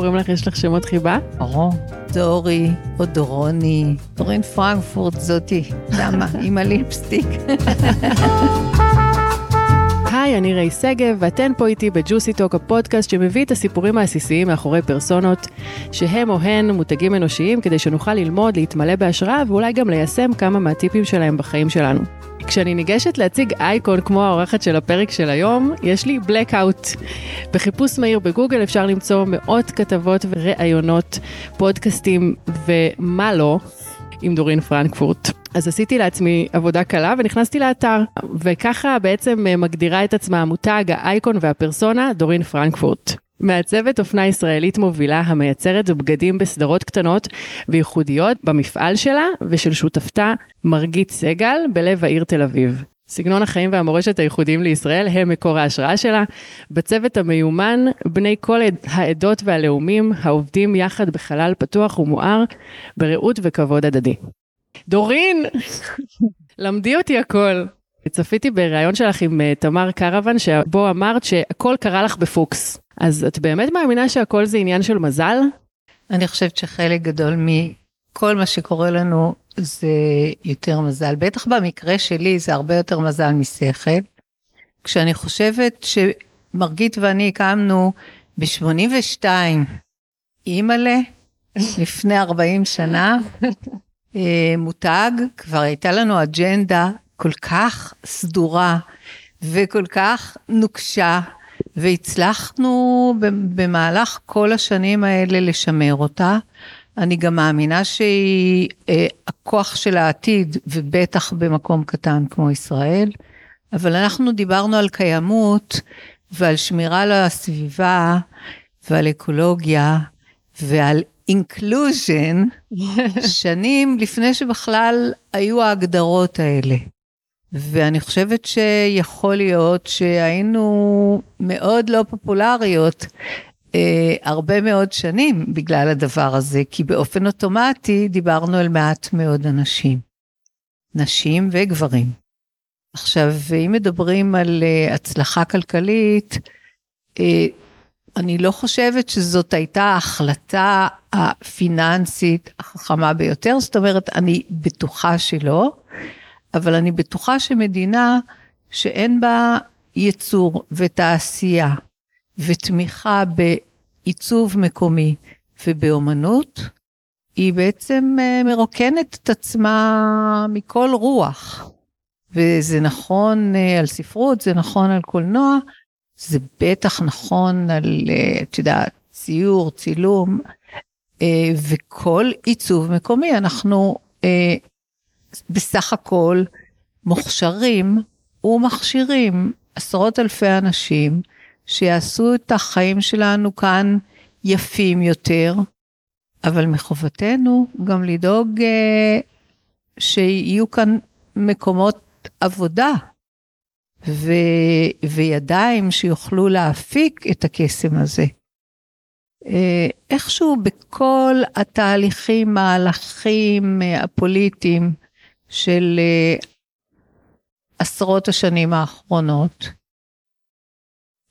קוראים לך? יש לך שמות חיבה? ברור. דורי או דורוני. דורין פרנקפורט זאתי. למה? עם הליפסטיק. היי, אני ריי שגב, ואתן פה איתי בג'וסי טוק, הפודקאסט שמביא את הסיפורים העסיסיים מאחורי פרסונות, שהם או הן מותגים אנושיים כדי שנוכל ללמוד, להתמלא בהשראה ואולי גם ליישם כמה מהטיפים שלהם בחיים שלנו. כשאני ניגשת להציג אייקון כמו האורחת של הפרק של היום, יש לי blackout. בחיפוש מהיר בגוגל אפשר למצוא מאות כתבות וראיונות, פודקאסטים ומה לא, עם דורין פרנקפורט. אז עשיתי לעצמי עבודה קלה ונכנסתי לאתר, וככה בעצם מגדירה את עצמה המותג, האייקון והפרסונה, דורין פרנקפורט. מעצבת אופנה ישראלית מובילה המייצרת בגדים בסדרות קטנות וייחודיות במפעל שלה ושל שותפתה מרגית סגל בלב העיר תל אביב. סגנון החיים והמורשת הייחודיים לישראל הם מקור ההשראה שלה. בצוות המיומן, בני כל העדות והלאומים העובדים יחד בחלל פתוח ומואר, ברעות וכבוד הדדי. דורין, למדי אותי הכל. צפיתי בריאיון שלך עם אה, תמר קרוון, שבו אמרת שהכל קרה לך בפוקס. אז את באמת מאמינה שהכל זה עניין של מזל? אני חושבת שחלק גדול מכל מה שקורה לנו זה יותר מזל. בטח במקרה שלי זה הרבה יותר מזל משכל. כשאני חושבת שמרגית ואני הקמנו ב-82, אימא'לה, לפני 40 שנה, אה, מותג, כבר הייתה לנו אג'נדה כל כך סדורה וכל כך נוקשה, והצלחנו במהלך כל השנים האלה לשמר אותה. אני גם מאמינה שהיא אה, הכוח של העתיד, ובטח במקום קטן כמו ישראל. אבל אנחנו דיברנו על קיימות ועל שמירה על הסביבה ועל אקולוגיה ועל אינקלוז'ן שנים לפני שבכלל היו ההגדרות האלה. ואני חושבת שיכול להיות שהיינו מאוד לא פופולריות אה, הרבה מאוד שנים בגלל הדבר הזה, כי באופן אוטומטי דיברנו על מעט מאוד אנשים, נשים וגברים. עכשיו, אם מדברים על אה, הצלחה כלכלית, אה, אני לא חושבת שזאת הייתה ההחלטה הפיננסית החכמה ביותר, זאת אומרת, אני בטוחה שלא, אבל אני בטוחה שמדינה שאין בה ייצור ותעשייה ותמיכה בעיצוב מקומי ובאומנות, היא בעצם אה, מרוקנת את עצמה מכל רוח. וזה נכון אה, על ספרות, זה נכון על קולנוע, זה בטח נכון על, אה, את יודעת, ציור, צילום, וכל עיצוב מקומי. אנחנו בסך הכל מוכשרים ומכשירים עשרות אלפי אנשים שיעשו את החיים שלנו כאן יפים יותר, אבל מחובתנו גם לדאוג uh, שיהיו כאן מקומות עבודה ו, וידיים שיוכלו להפיק את הקסם הזה. Uh, איכשהו בכל התהליכים, מהלכים uh, הפוליטיים של uh, עשרות השנים האחרונות,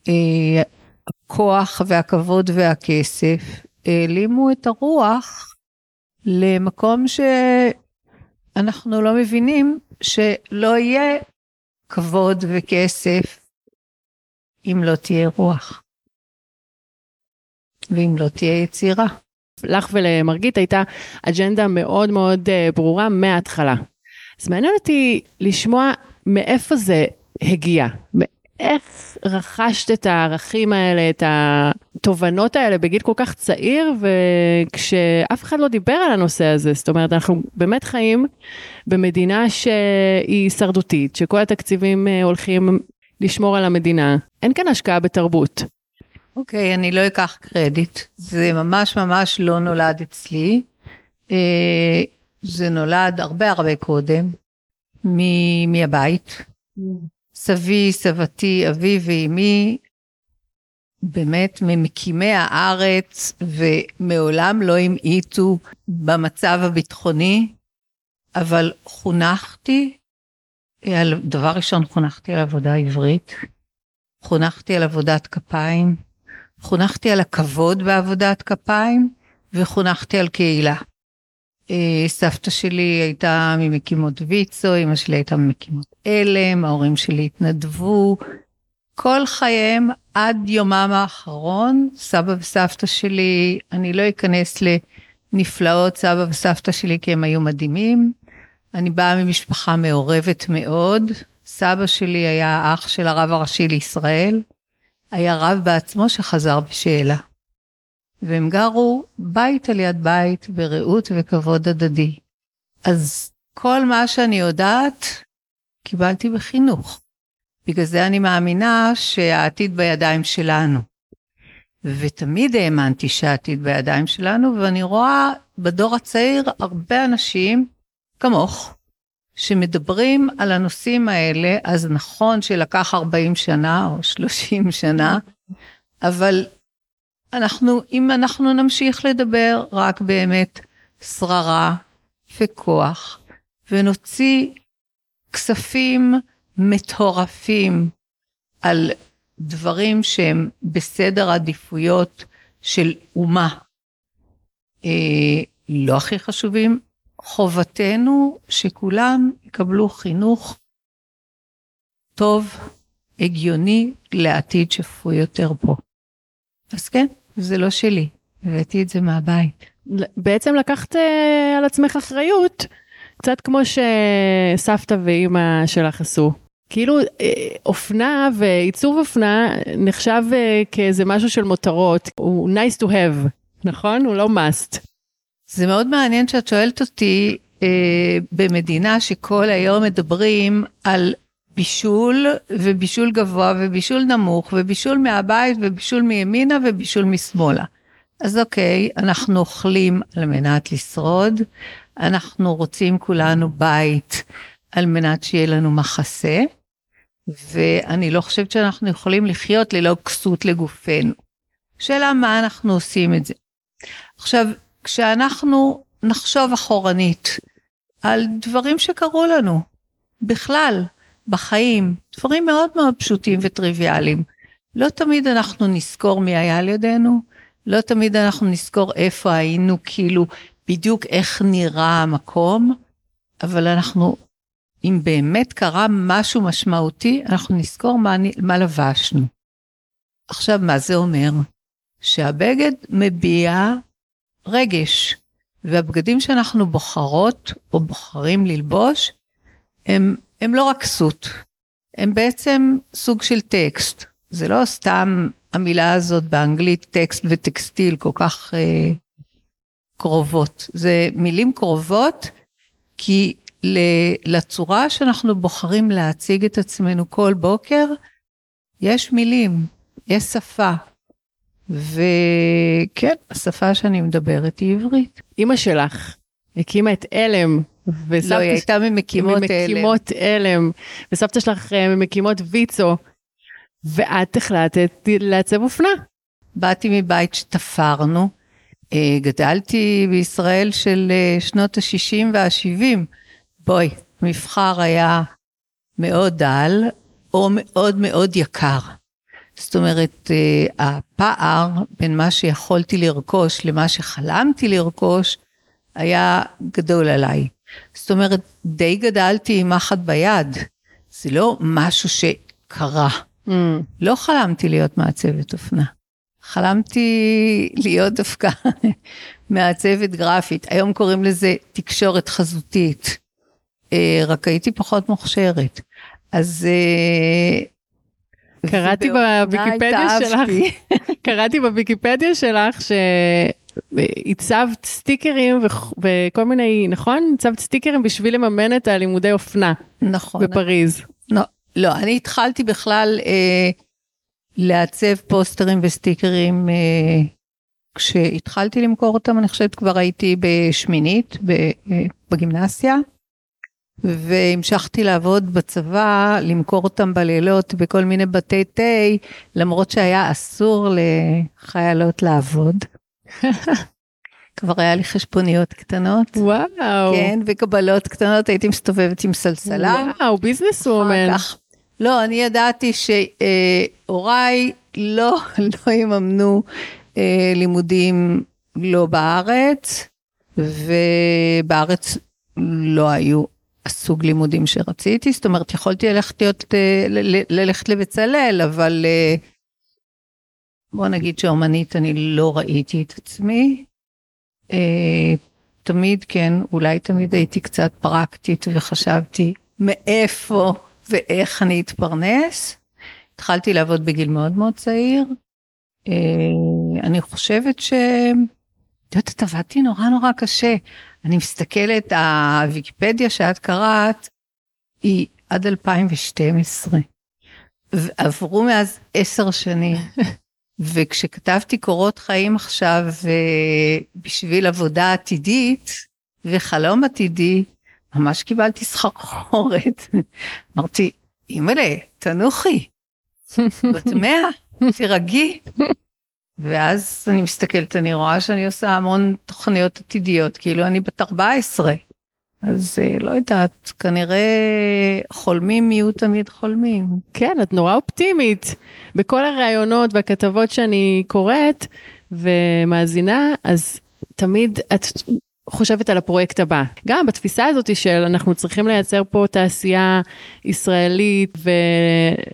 אה, הכוח והכבוד והכסף העלימו את הרוח למקום שאנחנו לא מבינים שלא יהיה כבוד וכסף אם לא תהיה רוח. ואם לא תהיה יצירה. לך ולמרגית הייתה אג'נדה מאוד מאוד אה, ברורה מההתחלה. אז מעניין אותי לשמוע מאיפה זה הגיע, איך רכשת את הערכים האלה, את התובנות האלה בגיל כל כך צעיר, וכשאף אחד לא דיבר על הנושא הזה, זאת אומרת, אנחנו באמת חיים במדינה שהיא הישרדותית, שכל התקציבים אה, הולכים לשמור על המדינה, אין כאן השקעה בתרבות. אוקיי, okay, אני לא אקח קרדיט, זה ממש ממש לא נולד אצלי. זה נולד הרבה הרבה קודם, מהבית. Mm. סבי, סבתי, אבי ואימי, באמת ממקימי הארץ, ומעולם לא המעיטו במצב הביטחוני, אבל חונכתי, על, דבר ראשון חונכתי על עבודה עברית, חונכתי על עבודת כפיים, חונכתי על הכבוד בעבודת כפיים, וחונכתי על קהילה. אה, סבתא שלי הייתה ממקימות ויצו, אמא שלי הייתה ממקימות עלם, ההורים שלי התנדבו. כל חייהם עד יומם האחרון, סבא וסבתא שלי, אני לא אכנס לנפלאות סבא וסבתא שלי כי הם היו מדהימים. אני באה ממשפחה מעורבת מאוד. סבא שלי היה אח של הרב הראשי לישראל. היה רב בעצמו שחזר בשאלה. והם גרו בית על יד בית ברעות וכבוד הדדי. אז כל מה שאני יודעת, קיבלתי בחינוך. בגלל זה אני מאמינה שהעתיד בידיים שלנו. ותמיד האמנתי שהעתיד בידיים שלנו, ואני רואה בדור הצעיר הרבה אנשים כמוך, שמדברים על הנושאים האלה, אז נכון שלקח 40 שנה או 30 שנה, אבל אנחנו, אם אנחנו נמשיך לדבר רק באמת שררה וכוח, ונוציא כספים מטורפים על דברים שהם בסדר עדיפויות של אומה, אה, לא הכי חשובים, חובתנו שכולם יקבלו חינוך טוב, הגיוני, לעתיד שפוי יותר פה. אז כן, זה לא שלי, הבאתי את זה מהבית. בעצם לקחת אה, על עצמך אחריות, קצת כמו שסבתא ואימא שלך עשו. כאילו אה, אופנה ועיצוב אופנה נחשב אה, כאיזה משהו של מותרות, הוא nice to have, נכון? הוא לא must. זה מאוד מעניין שאת שואלת אותי, אה, במדינה שכל היום מדברים על בישול ובישול גבוה ובישול נמוך ובישול מהבית ובישול מימינה ובישול משמאלה. אז אוקיי, אנחנו אוכלים על מנת לשרוד, אנחנו רוצים כולנו בית על מנת שיהיה לנו מחסה, ואני לא חושבת שאנחנו יכולים לחיות ללא כסות לגופנו. שאלה מה אנחנו עושים את זה. עכשיו, כשאנחנו נחשוב אחורנית על דברים שקרו לנו, בכלל, בחיים, דברים מאוד מאוד פשוטים וטריוויאליים. לא תמיד אנחנו נזכור מי היה על ידינו, לא תמיד אנחנו נזכור איפה היינו, כאילו, בדיוק איך נראה המקום, אבל אנחנו, אם באמת קרה משהו משמעותי, אנחנו נזכור מה, מה לבשנו. עכשיו, מה זה אומר? שהבגד מביע רגש, והבגדים שאנחנו בוחרות או בוחרים ללבוש, הם הם לא רק כסות, הם בעצם סוג של טקסט. זה לא סתם המילה הזאת באנגלית טקסט וטקסטיל כל כך אה, קרובות. זה מילים קרובות כי לצורה שאנחנו בוחרים להציג את עצמנו כל בוקר, יש מילים, יש שפה. וכן, השפה שאני מדברת היא עברית. אימא שלך הקימה את עלם לא, היא הייתה ממקימות עלם. ממקימות עלם. וסבתא שלך אה, ממקימות ויצו, ואת החלטת לעצב אופנה. באתי מבית שתפרנו. אה, גדלתי בישראל של אה, שנות ה-60 וה-70. בואי, מבחר היה מאוד דל, או מאוד מאוד יקר. זאת אומרת, הפער בין מה שיכולתי לרכוש למה שחלמתי לרכוש, היה גדול עליי. זאת אומרת, די גדלתי עם מחט ביד. זה לא משהו שקרה. Mm. לא חלמתי להיות מעצבת אופנה. חלמתי להיות דווקא מעצבת גרפית. היום קוראים לזה תקשורת חזותית. אה, רק הייתי פחות מוכשרת. אז... אה, קראתי בוויקיפדיה שלך, קראתי בוויקיפדיה שלך הצבת סטיקרים וכל מיני, נכון? הצבת סטיקרים בשביל לממן את הלימודי אופנה. נכון. בפריז. לא, לא, אני התחלתי בכלל אה, לעצב פוסטרים וסטיקרים אה, כשהתחלתי למכור אותם, אני חושבת כבר הייתי בשמינית ב, אה, בגימנסיה. והמשכתי לעבוד בצבא, למכור אותם בלילות בכל מיני בתי תה, למרות שהיה אסור לחיילות לעבוד. כבר היה לי חשבוניות קטנות. וואו. כן, וקבלות קטנות, הייתי מסתובבת עם סלסלה. וואו, ביזנס וומן. לא, אני ידעתי שהוריי לא, לא יממנו אה, לימודים לא בארץ, ובארץ לא היו הסוג לימודים שרציתי, זאת אומרת, יכולתי ללכת, להיות, אה, ללכת לבצלאל, אבל אה, בוא נגיד שאומנית אני לא ראיתי את עצמי. אה, תמיד כן, אולי תמיד הייתי קצת פרקטית וחשבתי מאיפה ואיך אני אתפרנס. התחלתי לעבוד בגיל מאוד מאוד צעיר. אני חושבת ש... את יודעת, עבדתי נורא נורא קשה. אני מסתכלת, הוויקיפדיה שאת קראת, היא עד 2012. עברו מאז עשר שנים. וכשכתבתי קורות חיים עכשיו בשביל עבודה עתידית וחלום עתידי, ממש קיבלתי סחרחורת. אמרתי, אימא'לה, תנוחי, בת מאה, תירגעי. ואז אני מסתכלת, אני רואה שאני עושה המון תוכניות עתידיות, כאילו אני בת 14. אז אה, לא יודעת, כנראה חולמים יהיו תמיד חולמים. כן, את נורא אופטימית. בכל הראיונות והכתבות שאני קוראת ומאזינה, אז תמיד את חושבת על הפרויקט הבא. גם בתפיסה הזאת של אנחנו צריכים לייצר פה תעשייה ישראלית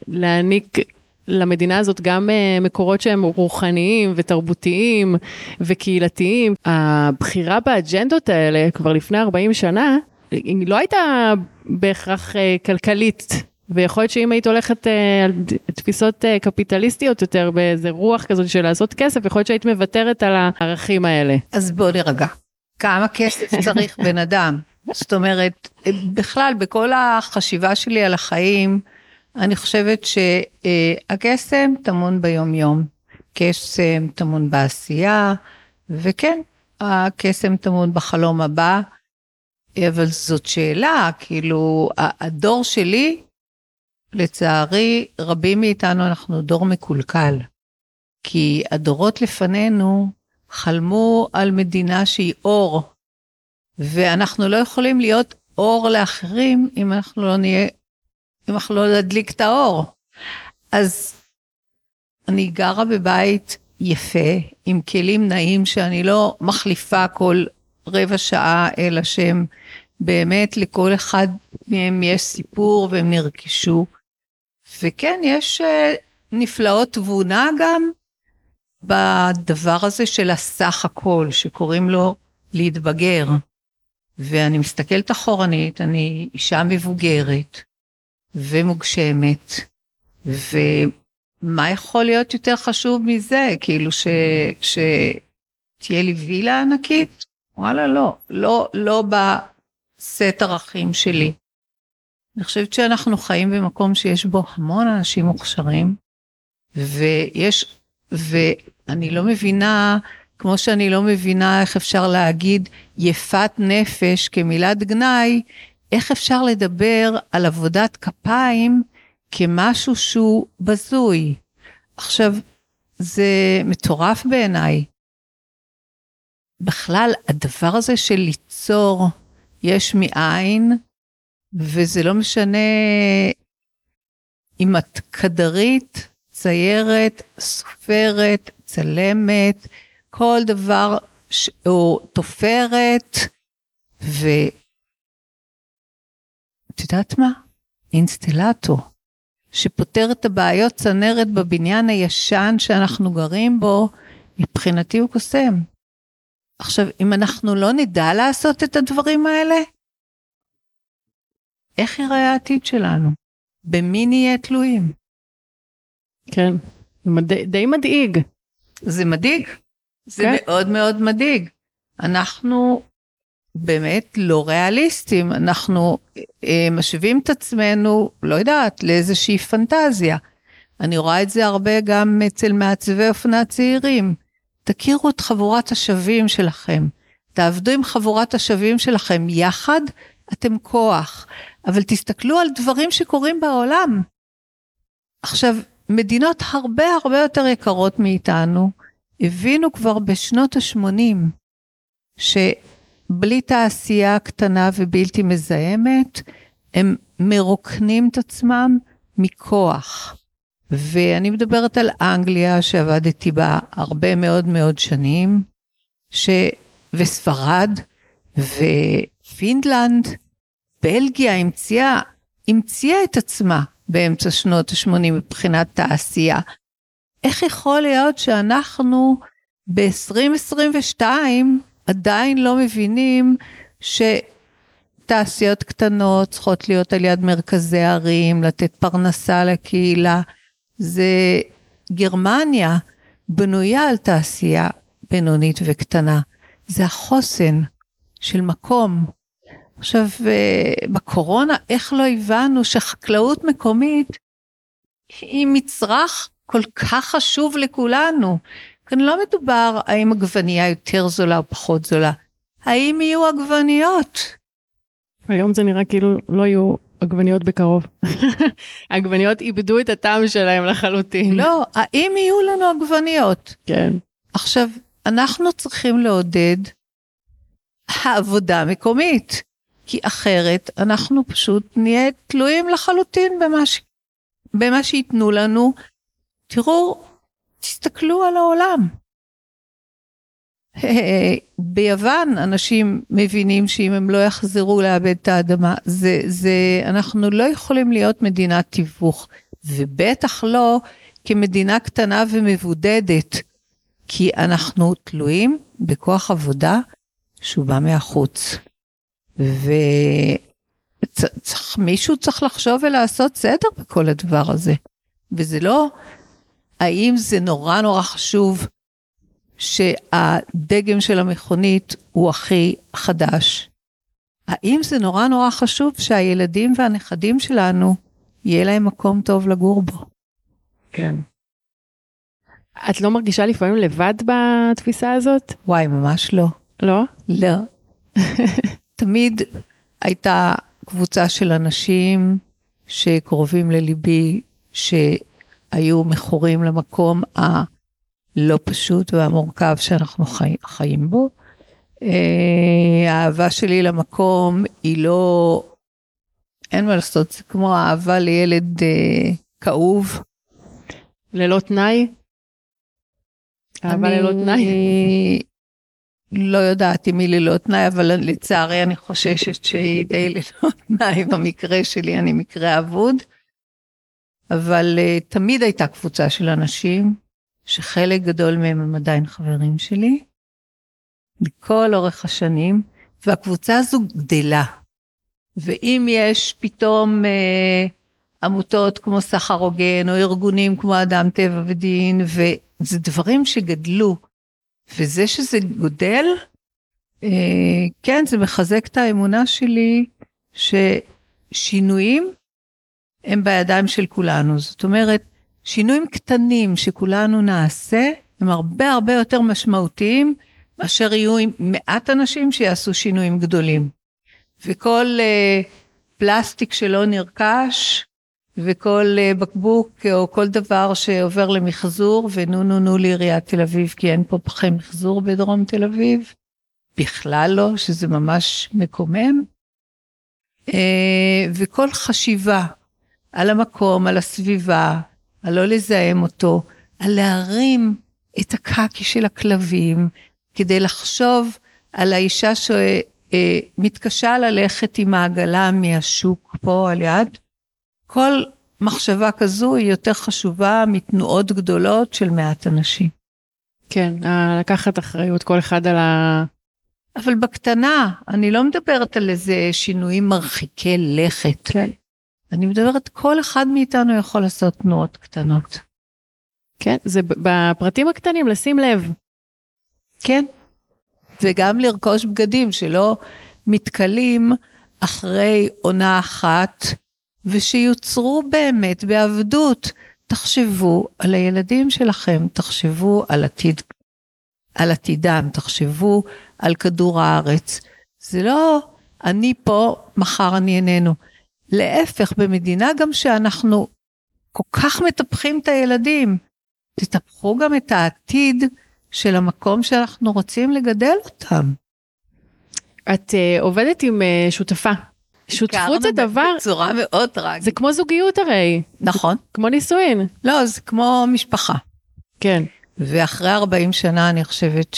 ולהעניק למדינה הזאת גם uh, מקורות שהם רוחניים ותרבותיים וקהילתיים. הבחירה באג'נדות האלה כבר לפני 40 שנה, היא לא הייתה בהכרח uh, כלכלית. ויכול להיות שאם היית הולכת uh, על תפיסות uh, קפיטליסטיות יותר, באיזה רוח כזאת של לעשות כסף, יכול להיות שהיית מוותרת על הערכים האלה. אז בוא נרגע. כמה כסף צריך בן אדם? זאת אומרת, בכלל, בכל החשיבה שלי על החיים, אני חושבת שהקסם טמון ביום-יום. קסם טמון בעשייה, וכן, הקסם טמון בחלום הבא, אבל זאת שאלה, כאילו, הדור שלי, לצערי, רבים מאיתנו אנחנו דור מקולקל. כי הדורות לפנינו חלמו על מדינה שהיא אור, ואנחנו לא יכולים להיות אור לאחרים אם אנחנו לא נהיה אם אנחנו לא נדליק את האור. אז אני גרה בבית יפה, עם כלים נעים שאני לא מחליפה כל רבע שעה, אלא שהם באמת לכל אחד מהם יש סיפור והם נרכשו. וכן, יש uh, נפלאות תבונה גם בדבר הזה של הסך הכל, שקוראים לו להתבגר. ואני מסתכלת אחורנית, אני אישה מבוגרת, ומוגשמת, ומה יכול להיות יותר חשוב מזה? כאילו ש... שתהיה לי וילה ענקית? וואלה, לא, לא, לא בסט ערכים שלי. אני חושבת שאנחנו חיים במקום שיש בו המון אנשים מוכשרים, ויש, ואני לא מבינה, כמו שאני לא מבינה איך אפשר להגיד יפת נפש כמילת גנאי, איך אפשר לדבר על עבודת כפיים כמשהו שהוא בזוי? עכשיו, זה מטורף בעיניי. בכלל, הדבר הזה של ליצור יש מאין, וזה לא משנה אם את קדרית, ציירת, סופרת, צלמת, כל דבר, ש... או תופרת, ו... את יודעת מה? אינסטלטור, שפותר את הבעיות צנרת בבניין הישן שאנחנו גרים בו, מבחינתי הוא קוסם. עכשיו, אם אנחנו לא נדע לעשות את הדברים האלה, איך ייראה העתיד שלנו? במי נהיה תלויים? כן, די, די מדאיג. זה מדאיג. זה כן. מאוד מאוד מדאיג. אנחנו באמת לא ריאליסטיים. אנחנו אה, משווים את עצמנו, לא יודעת, לאיזושהי פנטזיה. אני רואה את זה הרבה גם אצל מעצבי אופנה צעירים. תכירו את חבורת השווים שלכם. תעבדו עם חבורת השווים שלכם יחד, אתם כוח. אבל תסתכלו על דברים שקורים בעולם. עכשיו, מדינות הרבה הרבה יותר יקרות מאיתנו, הבינו כבר בשנות ה-80, בלי תעשייה קטנה ובלתי מזהמת, הם מרוקנים את עצמם מכוח. ואני מדברת על אנגליה שעבדתי בה הרבה מאוד מאוד שנים, ש... וספרד ופינלנד, בלגיה המציאה, המציאה את עצמה באמצע שנות ה-80 מבחינת תעשייה. איך יכול להיות שאנחנו ב-2022 עדיין לא מבינים שתעשיות קטנות צריכות להיות על יד מרכזי ערים, לתת פרנסה לקהילה. זה גרמניה בנויה על תעשייה בינונית וקטנה. זה החוסן של מקום. עכשיו, אה, בקורונה, איך לא הבנו שחקלאות מקומית היא מצרך כל כך חשוב לכולנו? כאן לא מדובר האם עגבנייה יותר זולה או פחות זולה, האם יהיו עגבניות? היום זה נראה כאילו לא יהיו עגבניות בקרוב. העגבניות איבדו את הטעם שלהם לחלוטין. לא, האם יהיו לנו עגבניות? כן. עכשיו, אנחנו צריכים לעודד העבודה מקומית, כי אחרת אנחנו פשוט נהיה תלויים לחלוטין במה, ש... במה שייתנו לנו. תראו, תסתכלו על העולם. ביוון אנשים מבינים שאם הם לא יחזרו לאבד את האדמה, זה, זה, אנחנו לא יכולים להיות מדינת תיווך, ובטח לא כמדינה קטנה ומבודדת, כי אנחנו תלויים בכוח עבודה שהוא בא מהחוץ. ומישהו צריך לחשוב ולעשות סדר בכל הדבר הזה. וזה לא האם זה נורא נורא חשוב שהדגם של המכונית הוא הכי חדש? האם זה נורא נורא חשוב שהילדים והנכדים שלנו, יהיה להם מקום טוב לגור בו? כן. את לא מרגישה לפעמים לבד בתפיסה הזאת? וואי, ממש לא. לא? לא. תמיד הייתה קבוצה של אנשים שקרובים לליבי, שהיו מכורים למקום הלא פשוט והמורכב שאנחנו חי, חיים בו. אה, האהבה שלי למקום היא לא, אין מה לעשות, זה כמו האהבה לילד אה, כאוב. ללא תנאי? אהבה ללא תנאי? לא יודעת אם היא ללא תנאי, אבל לצערי אני חוששת שהיא די ללא תנאי במקרה שלי, אני מקרה אבוד. אבל uh, תמיד הייתה קבוצה של אנשים, שחלק גדול מהם הם עדיין חברים שלי, לכל אורך השנים, והקבוצה הזו גדלה. ואם יש פתאום uh, עמותות כמו סחר הוגן, או ארגונים כמו אדם טבע ודין, וזה דברים שגדלו, וזה שזה גודל, אה, כן, זה מחזק את האמונה שלי ששינויים הם בידיים של כולנו. זאת אומרת, שינויים קטנים שכולנו נעשה, הם הרבה הרבה יותר משמעותיים מאשר יהיו עם מעט אנשים שיעשו שינויים גדולים. וכל אה, פלסטיק שלא נרכש, וכל אה, בקבוק או כל דבר שעובר למחזור, ונו נו נו לעיריית תל אביב, כי אין פה פחי מחזור בדרום תל אביב, בכלל לא, שזה ממש מקומם. אה, וכל חשיבה על המקום, על הסביבה, על לא לזהם אותו, על להרים את הקקי של הכלבים, כדי לחשוב על האישה שמתקשה ללכת עם העגלה מהשוק פה על יד, כל מחשבה כזו היא יותר חשובה מתנועות גדולות של מעט אנשים. כן, לקחת אחריות כל אחד על ה... אבל בקטנה, אני לא מדברת על איזה שינויים מרחיקי לכת. כן. אני מדברת, כל אחד מאיתנו יכול לעשות תנועות קטנות. כן, זה בפרטים הקטנים, לשים לב. כן. וגם לרכוש בגדים שלא מתכלים אחרי עונה אחת ושיוצרו באמת בעבדות. תחשבו על הילדים שלכם, תחשבו על עתיד, על עתידם, תחשבו על כדור הארץ. זה לא אני פה, מחר אני איננו. להפך, במדינה גם שאנחנו כל כך מטפחים את הילדים, תטפחו גם את העתיד של המקום שאנחנו רוצים לגדל אותם. את uh, עובדת עם uh, שותפה שותפות זה דבר, בצורה מאוד טרגית. זה כמו זוגיות הרי, נכון. כמו נישואין. לא, זה כמו משפחה. כן. ואחרי 40 שנה אני חושבת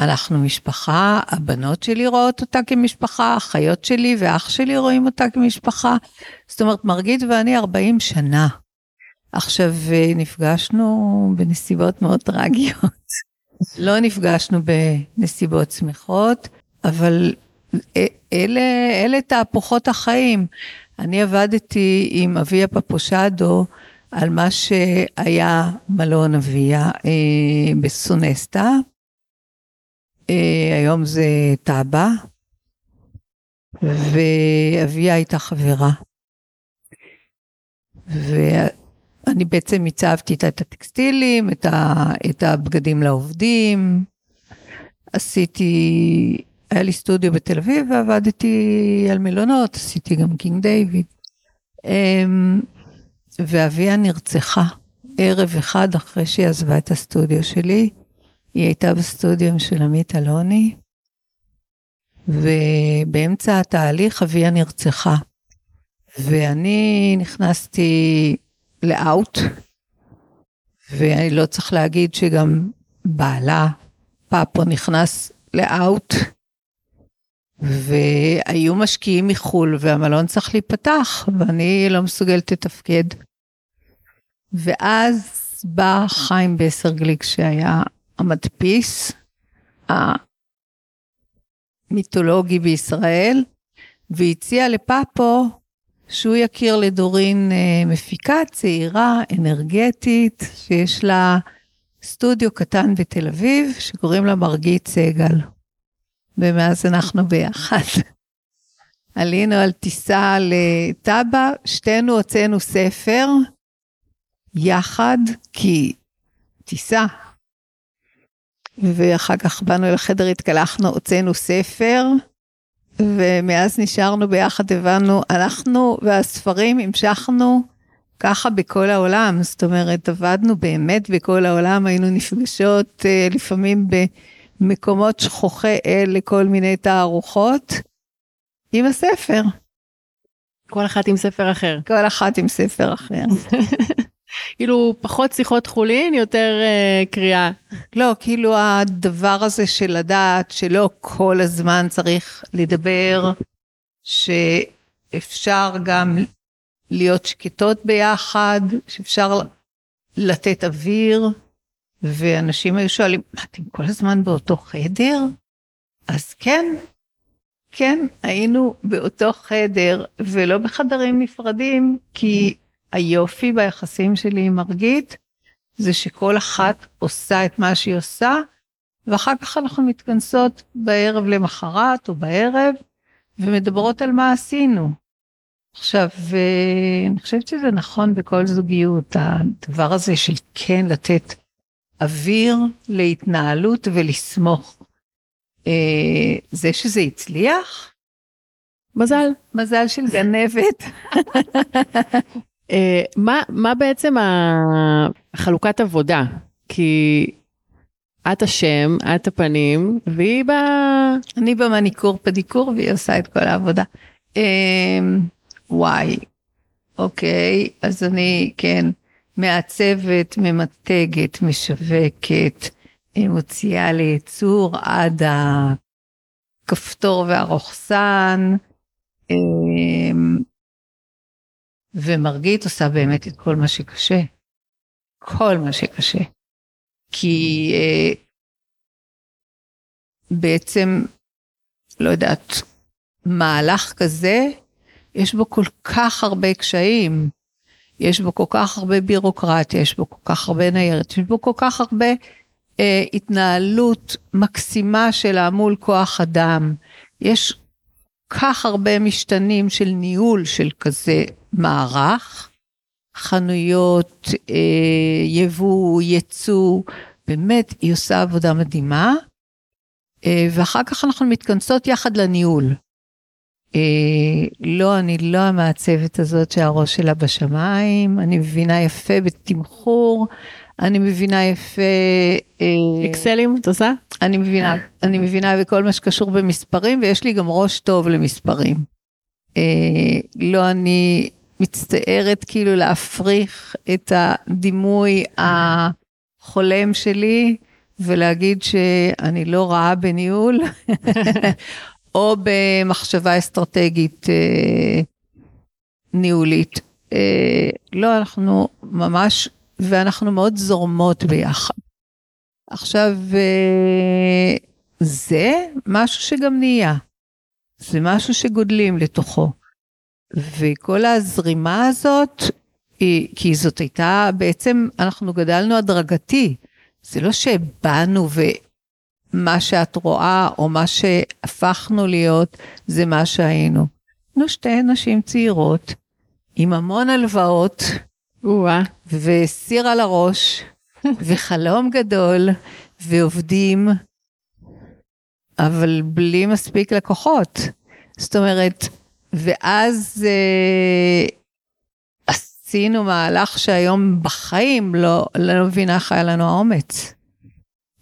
שאנחנו משפחה, הבנות שלי רואות אותה כמשפחה, האחיות שלי ואח שלי רואים אותה כמשפחה. זאת אומרת, מרגית ואני 40 שנה. עכשיו, אה, נפגשנו בנסיבות מאוד טרגיות. לא נפגשנו בנסיבות שמחות, אבל אלה, אלה תהפוכות החיים. אני עבדתי עם אביה פפושדו על מה שהיה מלון אביה אה, בסונסטה. אה, היום זה טאבה, ואביה הייתה חברה. ואני בעצם הצבתי את הטקסטילים, את, ה, את הבגדים לעובדים, עשיתי, היה לי סטודיו בתל אביב ועבדתי על מלונות, עשיתי גם קינג דיוויד. אמ, ואביה נרצחה ערב אחד אחרי שהיא עזבה את הסטודיו שלי. היא הייתה בסטודיו של עמית אלוני, ובאמצע התהליך אביה נרצחה. ואני נכנסתי לאאוט, ואני לא צריך להגיד שגם בעלה, פאפו, נכנס לאאוט, והיו משקיעים מחו"ל והמלון צריך להיפתח, ואני לא מסוגלת לתפקד. ואז בא חיים בסרגליק שהיה המדפיס המיתולוגי בישראל, והציע לפאפו שהוא יכיר לדורין אה, מפיקה צעירה, אנרגטית, שיש לה סטודיו קטן בתל אביב, שקוראים לה מרגית סגל. ומאז אנחנו ביחד. עלינו על טיסה לטאבה, שתינו הוצאנו ספר יחד, כי טיסה. ואחר כך באנו אל החדר, התקלחנו, הוצאנו ספר, ומאז נשארנו ביחד, הבנו, אנחנו והספרים המשכנו ככה בכל העולם, זאת אומרת, עבדנו באמת בכל העולם, היינו נפגשות אה, לפעמים במקומות שכוחי אל לכל מיני תערוכות, עם הספר. כל אחת עם ספר אחר. כל אחת עם ספר אחר. כאילו פחות שיחות חולין, יותר uh, קריאה. לא, כאילו הדבר הזה של לדעת שלא כל הזמן צריך לדבר, שאפשר גם להיות שקטות ביחד, שאפשר לתת אוויר, ואנשים היו שואלים, מה, אתם כל הזמן באותו חדר? אז כן, כן, היינו באותו חדר, ולא בחדרים נפרדים, כי היופי ביחסים שלי עם מרגית, זה שכל אחת עושה את מה שהיא עושה, ואחר כך אנחנו מתכנסות בערב למחרת או בערב, ומדברות על מה עשינו. עכשיו, אני חושבת שזה נכון בכל זוגיות, הדבר הזה של כן לתת אוויר להתנהלות ולסמוך. אה, זה שזה הצליח? מזל. מזל של גנבת. אה, מה, מה בעצם החלוקת עבודה? כי את השם, את הפנים, והיא ב... אני במניקור פדיקור והיא עושה את כל העבודה. אמ, וואי, אוקיי, אז אני, כן, מעצבת, ממתגת, משווקת, מוציאה לייצור עד הכפתור והרוכסן. ומרגית עושה באמת את כל מה שקשה. כל מה שקשה. כי אה, בעצם, לא יודעת, מהלך כזה, יש בו כל כך הרבה קשיים. יש בו כל כך הרבה בירוקרטיה, יש בו כל כך הרבה ניירת, יש בו כל כך הרבה אה, התנהלות מקסימה שלה מול כוח אדם. יש כך הרבה משתנים של ניהול של כזה מערך, חנויות, אה, יבוא, ייצוא, באמת, היא עושה עבודה מדהימה. אה, ואחר כך אנחנו מתכנסות יחד לניהול. אה, לא, אני לא המעצבת הזאת שהראש שלה בשמיים, אני מבינה יפה בתמחור, אני מבינה יפה... אה, אקסלים, את עושה? אני מבינה, אני מבינה בכל מה שקשור במספרים, ויש לי גם ראש טוב למספרים. אה, לא אני מצטערת כאילו להפריך את הדימוי החולם שלי ולהגיד שאני לא רעה בניהול, או במחשבה אסטרטגית אה, ניהולית. אה, לא, אנחנו ממש, ואנחנו מאוד זורמות ביחד. עכשיו, אה, זה משהו שגם נהיה. זה משהו שגודלים לתוכו. וכל הזרימה הזאת, היא, כי זאת הייתה, בעצם אנחנו גדלנו הדרגתי. זה לא שבאנו ומה שאת רואה או מה שהפכנו להיות זה מה שהיינו. היינו שתי נשים צעירות עם המון הלוואות וסיר על הראש וחלום גדול ועובדים, אבל בלי מספיק לקוחות. זאת אומרת, ואז אה, עשינו מהלך שהיום בחיים לא, לא מבינה איך היה לנו האומץ.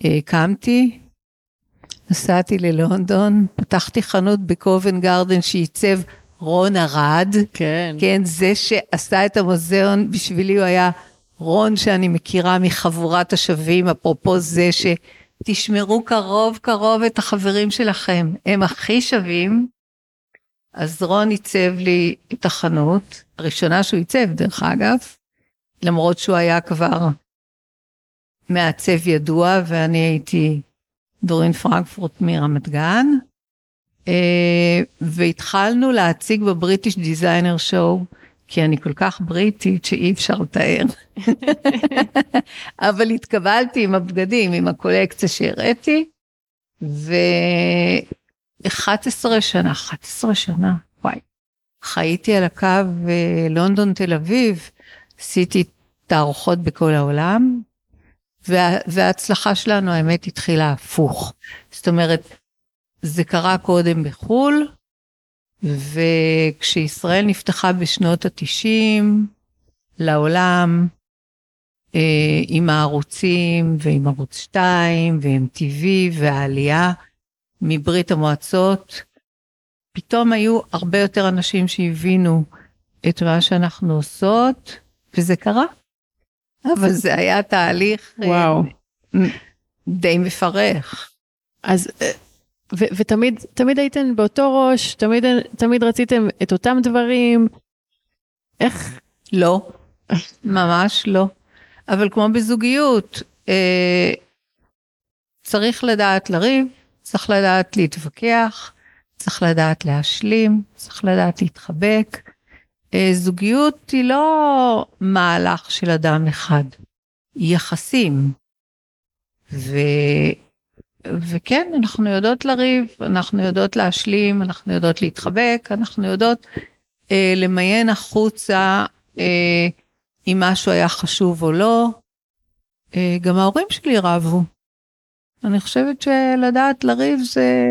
אה, קמתי, נסעתי ללונדון, פתחתי חנות בקובן גרדן שייצב רון ארד. כן. כן, זה שעשה את המוזיאון, בשבילי הוא היה רון שאני מכירה מחבורת השווים, אפרופו זה שתשמרו קרוב קרוב את החברים שלכם, הם הכי שווים. אז רון עיצב לי את החנות, הראשונה שהוא עיצב דרך אגב, למרות שהוא היה כבר מעצב ידוע ואני הייתי דורין פרנקפורט מרמת גן. אה, והתחלנו להציג בבריטיש דיזיינר שואו, כי אני כל כך בריטית שאי אפשר לתאר. אבל התקבלתי עם הבגדים, עם הקולקציה שהראיתי, ו-11 שנה, 11 שנה, וואי. חייתי על הקו אה, לונדון תל אביב, עשיתי תערוכות בכל העולם, וה, וההצלחה שלנו האמת התחילה הפוך. זאת אומרת, זה קרה קודם בחו"ל, וכשישראל נפתחה בשנות התשעים לעולם, אה, עם הערוצים ועם ערוץ 2 ועם TV והעלייה מברית המועצות, פתאום היו הרבה יותר אנשים שהבינו את מה שאנחנו עושות, וזה קרה. אבל זה היה תהליך אה, וואו. די מפרך. אז אה, ו- ותמיד תמיד הייתם באותו ראש, תמיד, תמיד רציתם את אותם דברים. איך? לא, ממש לא. אבל כמו בזוגיות, אה, צריך לדעת לריב, צריך לדעת להתווכח, צריך לדעת להשלים, צריך לדעת להתחבק. אה, זוגיות היא לא מהלך של אדם אחד, היא יחסים. ו... וכן, אנחנו יודעות לריב, אנחנו יודעות להשלים, אנחנו יודעות להתחבק, אנחנו יודעות אה, למיין החוצה אה, אם משהו היה חשוב או לא. אה, גם ההורים שלי רבו. אני חושבת שלדעת לריב זה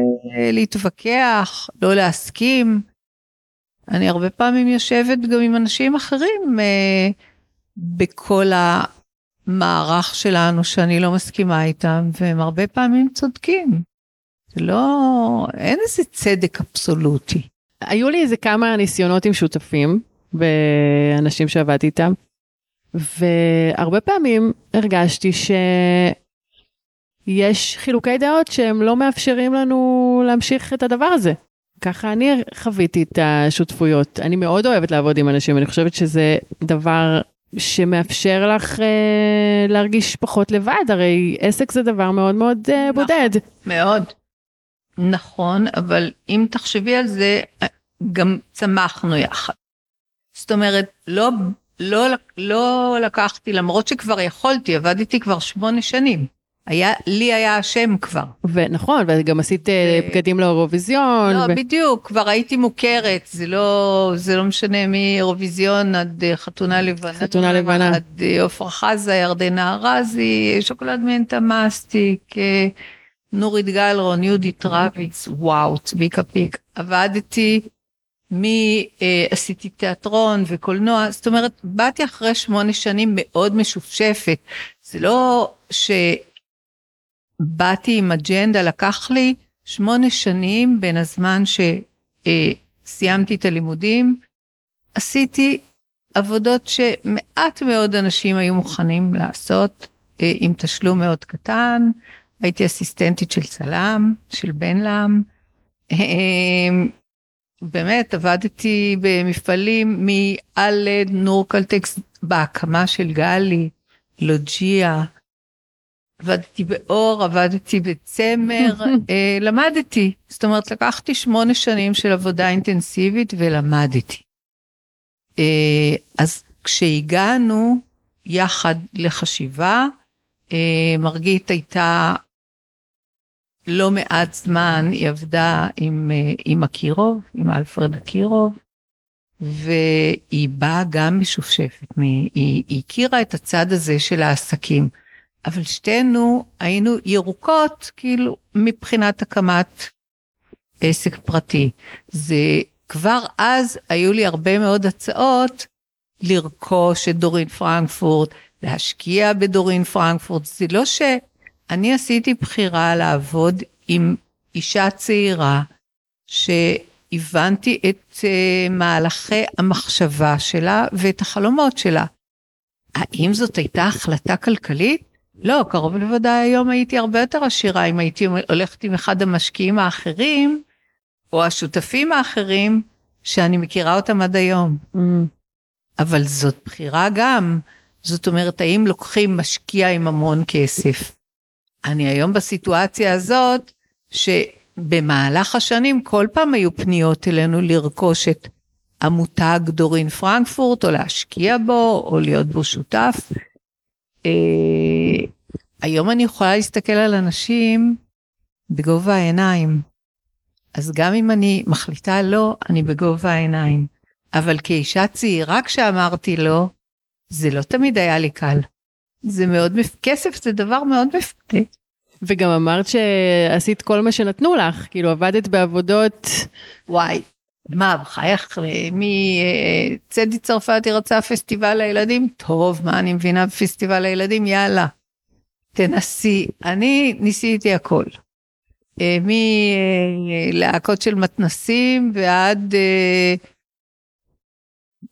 להתווכח, לא להסכים. אני הרבה פעמים יושבת גם עם אנשים אחרים אה, בכל ה... מערך שלנו שאני לא מסכימה איתם, והם הרבה פעמים צודקים. זה לא, אין איזה צדק אבסולוטי. היו לי איזה כמה ניסיונות עם שותפים, ואנשים שעבדתי איתם, והרבה פעמים הרגשתי שיש חילוקי דעות שהם לא מאפשרים לנו להמשיך את הדבר הזה. ככה אני חוויתי את השותפויות. אני מאוד אוהבת לעבוד עם אנשים, אני חושבת שזה דבר שמאפשר לך אה, להרגיש פחות לבד, הרי עסק זה דבר מאוד מאוד אה, נכון, בודד. מאוד. נכון, אבל אם תחשבי על זה, גם צמחנו יחד. זאת אומרת, לא, לא, לא לקחתי, למרות שכבר יכולתי, עבדתי כבר שמונה שנים. היה, לי היה השם כבר. ונכון, וגם עשית אה, ו... בגדים לאירוויזיון. לא, ו... בדיוק, כבר הייתי מוכרת, זה לא, זה לא משנה מאירוויזיון עד אה, חתונה לבנה. חתונה לבנה. עד אה, עפרה חזה, ירדנה ארזי, שוקולד מנטה מסטיק, נורית גלרון, יהודית רביץ, וואו, צביקה פיק. עבדתי מ... עשיתי תיאטרון וקולנוע, זאת אומרת, באתי אחרי שמונה שנים מאוד משופשפת. זה לא ש... באתי עם אג'נדה, לקח לי שמונה שנים בין הזמן סיימתי את הלימודים, עשיתי עבודות שמעט מאוד אנשים היו מוכנים לעשות, אה, עם תשלום מאוד קטן. הייתי אסיסטנטית של צלם, של בן לעם. אה, באמת, עבדתי במפעלים מאלד, נורקלטקס, בהקמה של גלי, לוג'יה. עבדתי באור, עבדתי בצמר, אה, למדתי. זאת אומרת, לקחתי שמונה שנים של עבודה אינטנסיבית ולמדתי. אה, אז כשהגענו יחד לחשיבה, אה, מרגית הייתה לא מעט זמן, היא עבדה עם, אה, עם אקירוב, עם אלפרד אקירוב, והיא באה גם משופשפת, היא, היא הכירה את הצד הזה של העסקים, אבל שתינו היינו ירוקות, כאילו, מבחינת הקמת עסק פרטי. זה כבר אז היו לי הרבה מאוד הצעות לרכוש את דורין פרנקפורט, להשקיע בדורין פרנקפורט. זה לא שאני עשיתי בחירה לעבוד עם אישה צעירה, שהבנתי את uh, מהלכי המחשבה שלה ואת החלומות שלה. האם זאת הייתה החלטה כלכלית? לא, קרוב לוודאי היום הייתי הרבה יותר עשירה אם הייתי הולכת עם אחד המשקיעים האחרים, או השותפים האחרים שאני מכירה אותם עד היום. Mm. אבל זאת בחירה גם. זאת אומרת, האם לוקחים משקיע עם המון כסף? אני היום בסיטואציה הזאת, שבמהלך השנים כל פעם היו פניות אלינו לרכוש את המותג דורין פרנקפורט, או להשקיע בו, או להיות בו שותף. אה, היום אני יכולה להסתכל על אנשים בגובה העיניים. אז גם אם אני מחליטה לא, אני בגובה העיניים. אבל כאישה צעירה כשאמרתי לא, זה לא תמיד היה לי קל. זה מאוד, כסף זה דבר מאוד מפתה. וגם אמרת שעשית כל מה שנתנו לך, כאילו עבדת בעבודות... וואי, מה, בחייך, מצדי צרפתי רצה פסטיבל לילדים? טוב, מה אני מבינה בפסטיבל לילדים? יאללה, תנסי. אני ניסיתי הכל. אה, מלהקות של מתנסים ועד אה,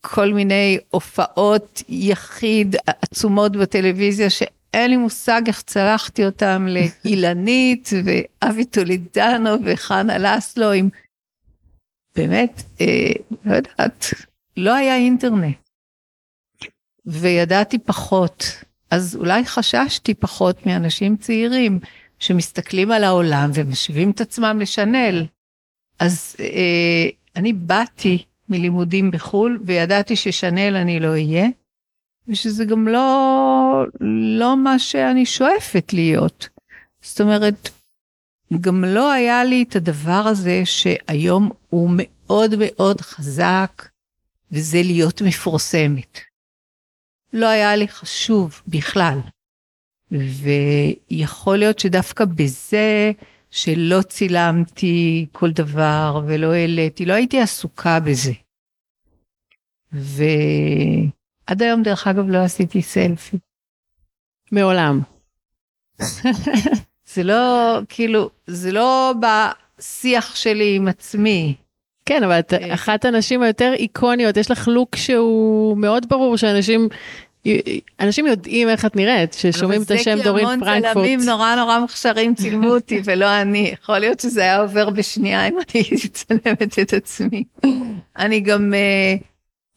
כל מיני הופעות יחיד עצומות בטלוויזיה שאין לי מושג איך צלחתי אותם לאילנית ואבי טולידנו וחנה לסלו עם... באמת, אה, לא יודעת, לא היה אינטרנט. וידעתי פחות, אז אולי חששתי פחות מאנשים צעירים. שמסתכלים על העולם ומשווים את עצמם לשנל. אז אה, אני באתי מלימודים בחו"ל וידעתי ששנל אני לא אהיה, ושזה גם לא, לא מה שאני שואפת להיות. זאת אומרת, גם לא היה לי את הדבר הזה שהיום הוא מאוד מאוד חזק, וזה להיות מפורסמת. לא היה לי חשוב בכלל. ויכול להיות שדווקא בזה שלא צילמתי כל דבר ולא העליתי, לא הייתי עסוקה בזה. ועד היום, דרך אגב, לא עשיתי סלפי. מעולם. זה לא, כאילו, זה לא בשיח שלי עם עצמי. כן, אבל את אה. אחת הנשים היותר איקוניות, יש לך לוק שהוא מאוד ברור שאנשים אנשים יודעים איך את נראית, ששומעים את השם דורין פרנקפורט. אבל זה כי המון צלמים נורא נורא מוכשרים צילמו אותי ולא אני. יכול להיות שזה היה עובר בשנייה אם אני הייתי צלמת את עצמי. אני גם uh,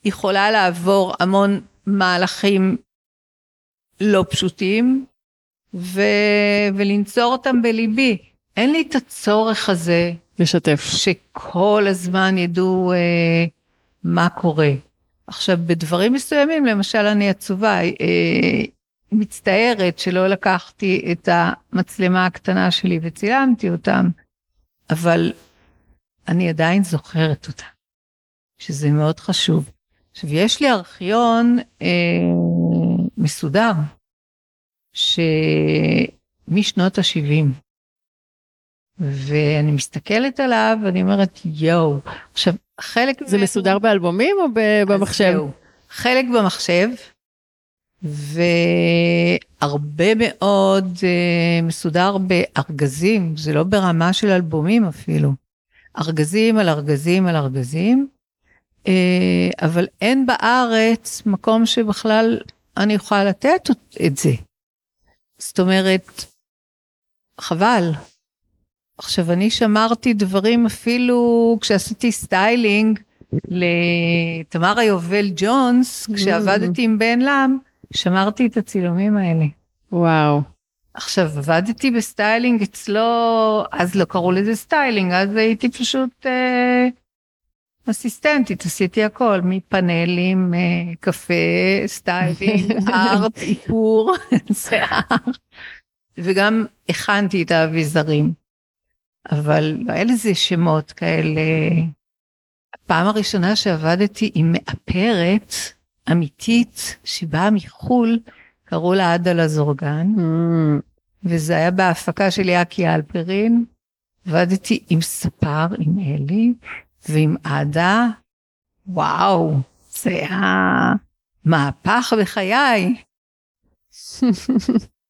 יכולה לעבור המון מהלכים לא פשוטים ו- ולנצור אותם בליבי. אין לי את הצורך הזה. לשתף. שכל הזמן ידעו uh, מה קורה. עכשיו, בדברים מסוימים, למשל, אני עצובה, אה, מצטערת שלא לקחתי את המצלמה הקטנה שלי וצילמתי אותם, אבל אני עדיין זוכרת אותה, שזה מאוד חשוב. עכשיו, יש לי ארכיון אה, מסודר, שמשנות ה-70, ואני מסתכלת עליו ואני אומרת יואו עכשיו חלק זה מהם... מסודר באלבומים או במחשב? חלק במחשב והרבה מאוד uh, מסודר בארגזים זה לא ברמה של אלבומים אפילו ארגזים על ארגזים על ארגזים, אה, אבל אין בארץ מקום שבכלל אני יכולה לתת את זה. זאת אומרת, חבל. עכשיו, אני שמרתי דברים אפילו כשעשיתי styling לתמרה יובל ג'ונס, כשעבדתי עם בן לם, שמרתי את הצילומים האלה. וואו. עכשיו, עבדתי ב styling אצלו, אז לא קראו לזה styling, אז הייתי פשוט אה, אסיסטנטית, עשיתי הכל, מפאנלים, אה, קפה, styling, art, איפור, שיער, וגם הכנתי את האביזרים. אבל לא היה לזה שמות כאלה. הפעם הראשונה שעבדתי עם מאפרת אמיתית שבאה מחו"ל, קראו לה עדה לזורגן, mm. וזה היה בהפקה של יאקי אלפרין. עבדתי עם ספר, עם אלי, ועם עדה, וואו, זה היה מהפך בחיי.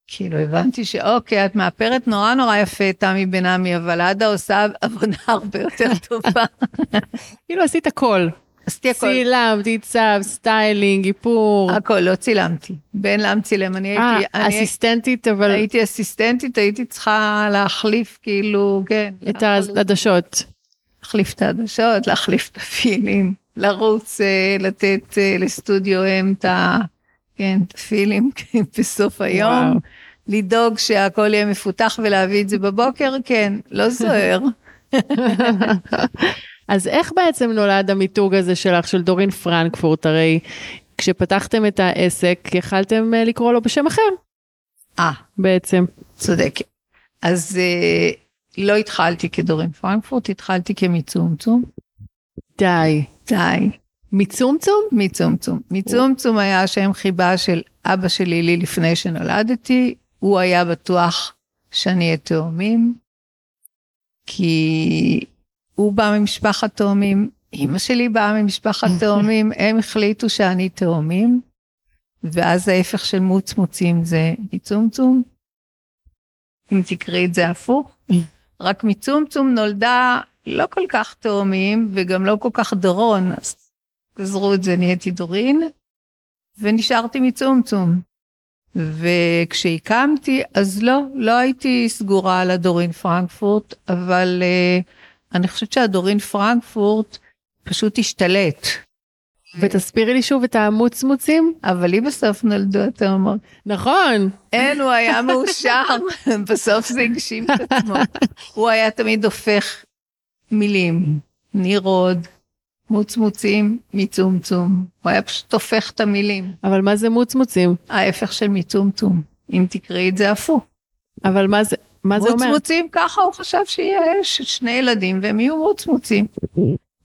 כאילו הבנתי שאוקיי, את מאפרת נורא נורא יפה, תמי בן עמי, אבל עדה עושה עבודה הרבה יותר טובה. כאילו עשית הכל. עשיתי הכל. צילמת, עיצב, styling, איפור. הכל, לא צילמתי. בן לם צילם, אני הייתי... אה, אסיסטנטית, אבל... הייתי אסיסטנטית, הייתי צריכה להחליף, כאילו, כן. את העדשות. להחליף את העדשות, להחליף את הפילים, לרוץ, אה, לתת אה, לסטודיו אם את ה... כן, את הפילים בסוף היום. וואו. לדאוג שהכל יהיה מפותח ולהביא את זה בבוקר, כן, לא זוהר. אז איך בעצם נולד המיתוג הזה שלך, של דורין פרנקפורט? הרי כשפתחתם את העסק, יכלתם אה, לקרוא לו בשם אחר. אה. בעצם. צודק. אז לא התחלתי כדורין פרנקפורט, התחלתי כמצומצום. די. די. מצומצום? מצומצום. מצומצום היה שם חיבה של אבא שלי לי לפני שנולדתי, הוא היה בטוח שאני אהיה תאומים, כי הוא בא ממשפחת תאומים, אימא שלי באה ממשפחת תאומים, הם החליטו שאני תאומים, ואז ההפך של מוצמוצים זה מצומצום. אם תקראי את זה הפוך, רק מצומצום נולדה לא כל כך תאומים וגם לא כל כך דורון, אז גזרו את זה, נהייתי דורין, ונשארתי מצומצום. וכשהקמתי, אז לא, לא הייתי סגורה על הדורין פרנקפורט, אבל uh, אני חושבת שהדורין פרנקפורט פשוט השתלט. ותסבירי לי שוב את המוצמוצים. אבל לי בסוף נולדו התאומות. נכון. אין, הוא היה מאושר, בסוף זה הגשים את עצמו. הוא היה תמיד הופך מילים, נירוד, מוצמוצים, מצומצום. הוא היה פשוט הופך את המילים. אבל מה זה מוצמוצים? ההפך של מצומצום, אם תקראי את זה הפוך. אבל מה זה, מה זה אומר? מוצמוצים, ככה הוא חשב שיש שני ילדים והם יהיו מוצמוצים.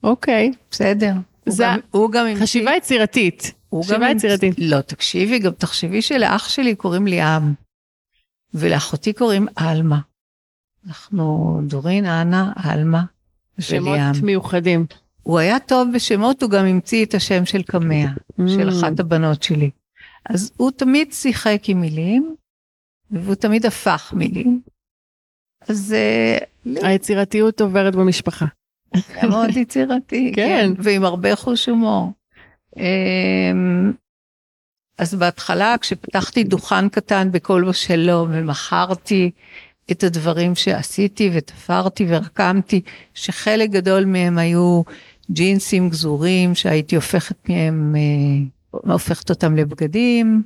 אוקיי. בסדר. זה הוא גם חשיבה יצירתית. חשיבה יצירתית. לא, תקשיבי, גם תחשבי שלאח שלי קוראים לי עם, ולאחותי קוראים עלמה. אנחנו דורין, אנה, עלמה וליאם. שמות מיוחדים. הוא היה טוב בשמות, הוא גם המציא את השם של קמע, mm. של אחת הבנות שלי. אז הוא תמיד שיחק עם מילים, והוא תמיד הפך מילים. אז... אה, היצירתיות עוברת במשפחה. היה מאוד יצירתי, כן. כן, ועם הרבה חוש הומור. אמ, אז בהתחלה, כשפתחתי דוכן קטן בכל בשלום ומכרתי את הדברים שעשיתי ותפרתי ורקמתי, שחלק גדול מהם היו ג'ינסים גזורים שהייתי הופכת מהם, אה, הופכת אותם לבגדים.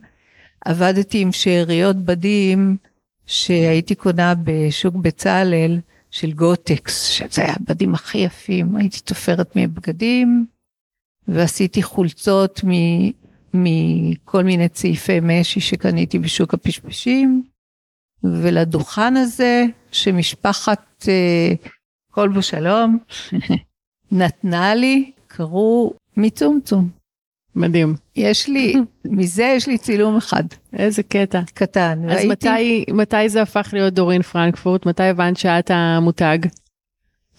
עבדתי עם שאריות בדים שהייתי קונה בשוק בצלאל של גוטקס, שזה היה הבדים הכי יפים, הייתי תופרת מבגדים, ועשיתי חולצות מכל מיני צעיפי משי שקניתי בשוק הפשפשים, ולדוכן הזה שמשפחת אה, כל בו שלום נתנה לי, קראו מצומצום. מדהים. יש לי, מזה יש לי צילום אחד. איזה קטע. קטן. אז ראיתי... מתי, מתי זה הפך להיות דורין פרנקפורט? מתי הבנת שאת המותג?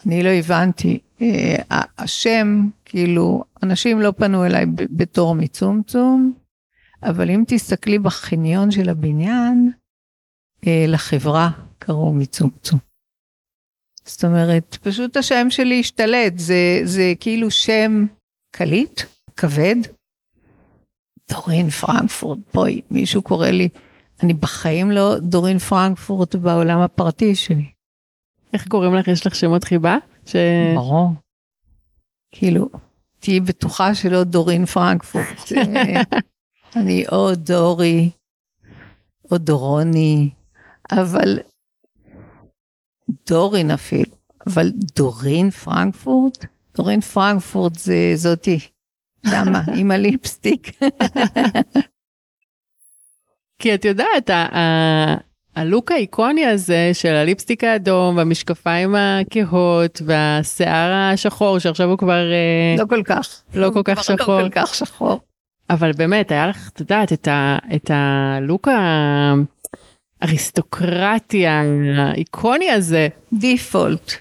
אני לא הבנתי. אה, השם, כאילו, אנשים לא פנו אליי בתור מצומצום, אבל אם תסתכלי בחניון של הבניין, אה, לחברה קראו מצומצום. זאת אומרת, פשוט השם שלי השתלט, זה, זה כאילו שם קליט, כבד. דורין פרנקפורט, בואי, מישהו קורא לי, אני בחיים לא דורין פרנקפורט בעולם הפרטי שלי. איך קוראים לך? יש לך שמות חיבה? ש... ברור. כאילו, תהיי בטוחה שלא דורין פרנקפורט. אני או דורי, או דורוני, אבל דורין אפילו, אבל דורין פרנקפורט? דורין פרנקפורט זה זאתי, שמה, עם הליפסטיק. כי את יודעת, הלוק האיקוני הזה של הליפסטיק האדום והמשקפיים הכהות והשיער השחור שעכשיו הוא כבר אה, לא כל כך. לא כל כך לא שחור. לא כל כך שחור. אבל באמת היה לך את יודעת את, ה, את הלוק האריסטוקרטי האיקוני הזה. דיפולט.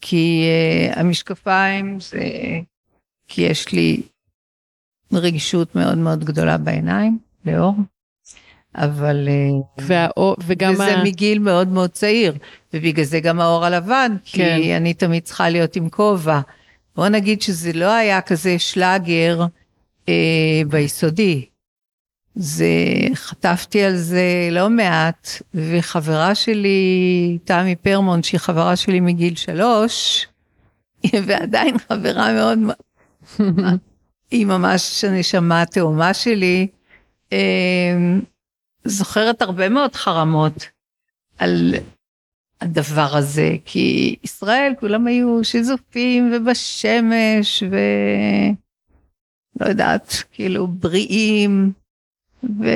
כי uh, המשקפיים זה כי יש לי רגישות מאוד מאוד גדולה בעיניים לאור. אבל... אה, והאור, וגם... וזה ה... מגיל מאוד מאוד צעיר, ובגלל זה גם האור הלבן, כן. כי אני תמיד צריכה להיות עם כובע. בוא נגיד שזה לא היה כזה שלאגר אה, ביסודי. זה, חטפתי על זה לא מעט, וחברה שלי, תמי פרמון, שהיא חברה שלי מגיל שלוש, ועדיין חברה מאוד, היא ממש הנשמה התאומה שלי, אה, זוכרת הרבה מאוד חרמות על הדבר הזה, כי ישראל כולם היו שיזופים ובשמש ולא יודעת, כאילו בריאים, ולא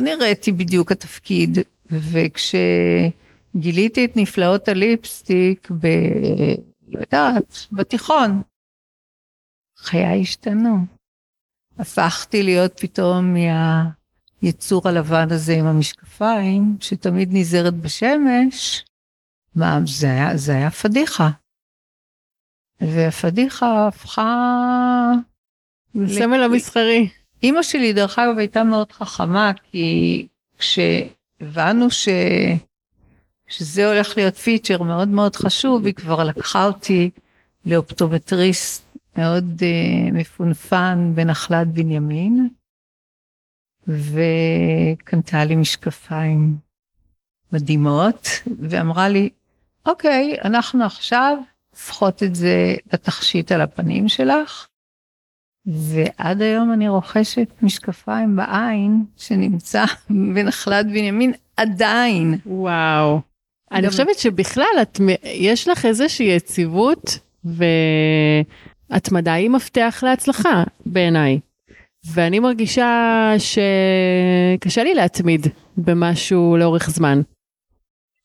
נראיתי בדיוק התפקיד, וכשגיליתי את נפלאות הליפסטיק ב... לא יודעת, בתיכון, חיי השתנו. הפכתי להיות פתאום מה... היצור הלבן הזה עם המשקפיים, שתמיד נזהרת בשמש, מה, זה היה, זה היה פדיחה. והפדיחה הפכה... לסמל המסחרי. אימא שלי, דרך אגב, הייתה מאוד חכמה, כי כשהבנו ש... שזה הולך להיות פיצ'ר מאוד מאוד חשוב, היא כבר לקחה אותי לאופטומטריסט מאוד uh, מפונפן בנחלת בנימין, וקנתה לי משקפיים מדהימות, ואמרה לי, אוקיי, אנחנו עכשיו הופכות את זה לתכשיט על הפנים שלך, ועד היום אני רוכשת משקפיים בעין שנמצא בנחלת בנימין עדיין. וואו. אני חושבת שבכלל את, יש לך איזושהי יציבות והתמדה היא מפתח להצלחה בעיניי. ואני מרגישה שקשה לי להתמיד במשהו לאורך זמן.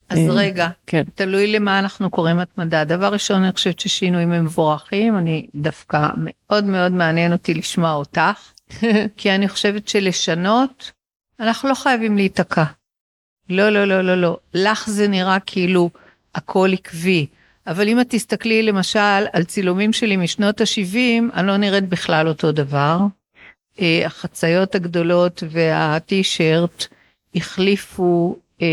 אז אה, רגע, כן. תלוי למה אנחנו קוראים התמדה. דבר ראשון, אני חושבת ששינויים הם מבורכים, אני דווקא מאוד מאוד מעניין אותי לשמוע אותך, כי אני חושבת שלשנות, אנחנו לא חייבים להיתקע. לא, לא, לא, לא, לא. לך זה נראה כאילו הכל עקבי. אבל אם את תסתכלי למשל על צילומים שלי משנות ה-70, אני לא נראית בכלל אותו דבר. אה, החציות הגדולות והטי-שירט החליפו אה,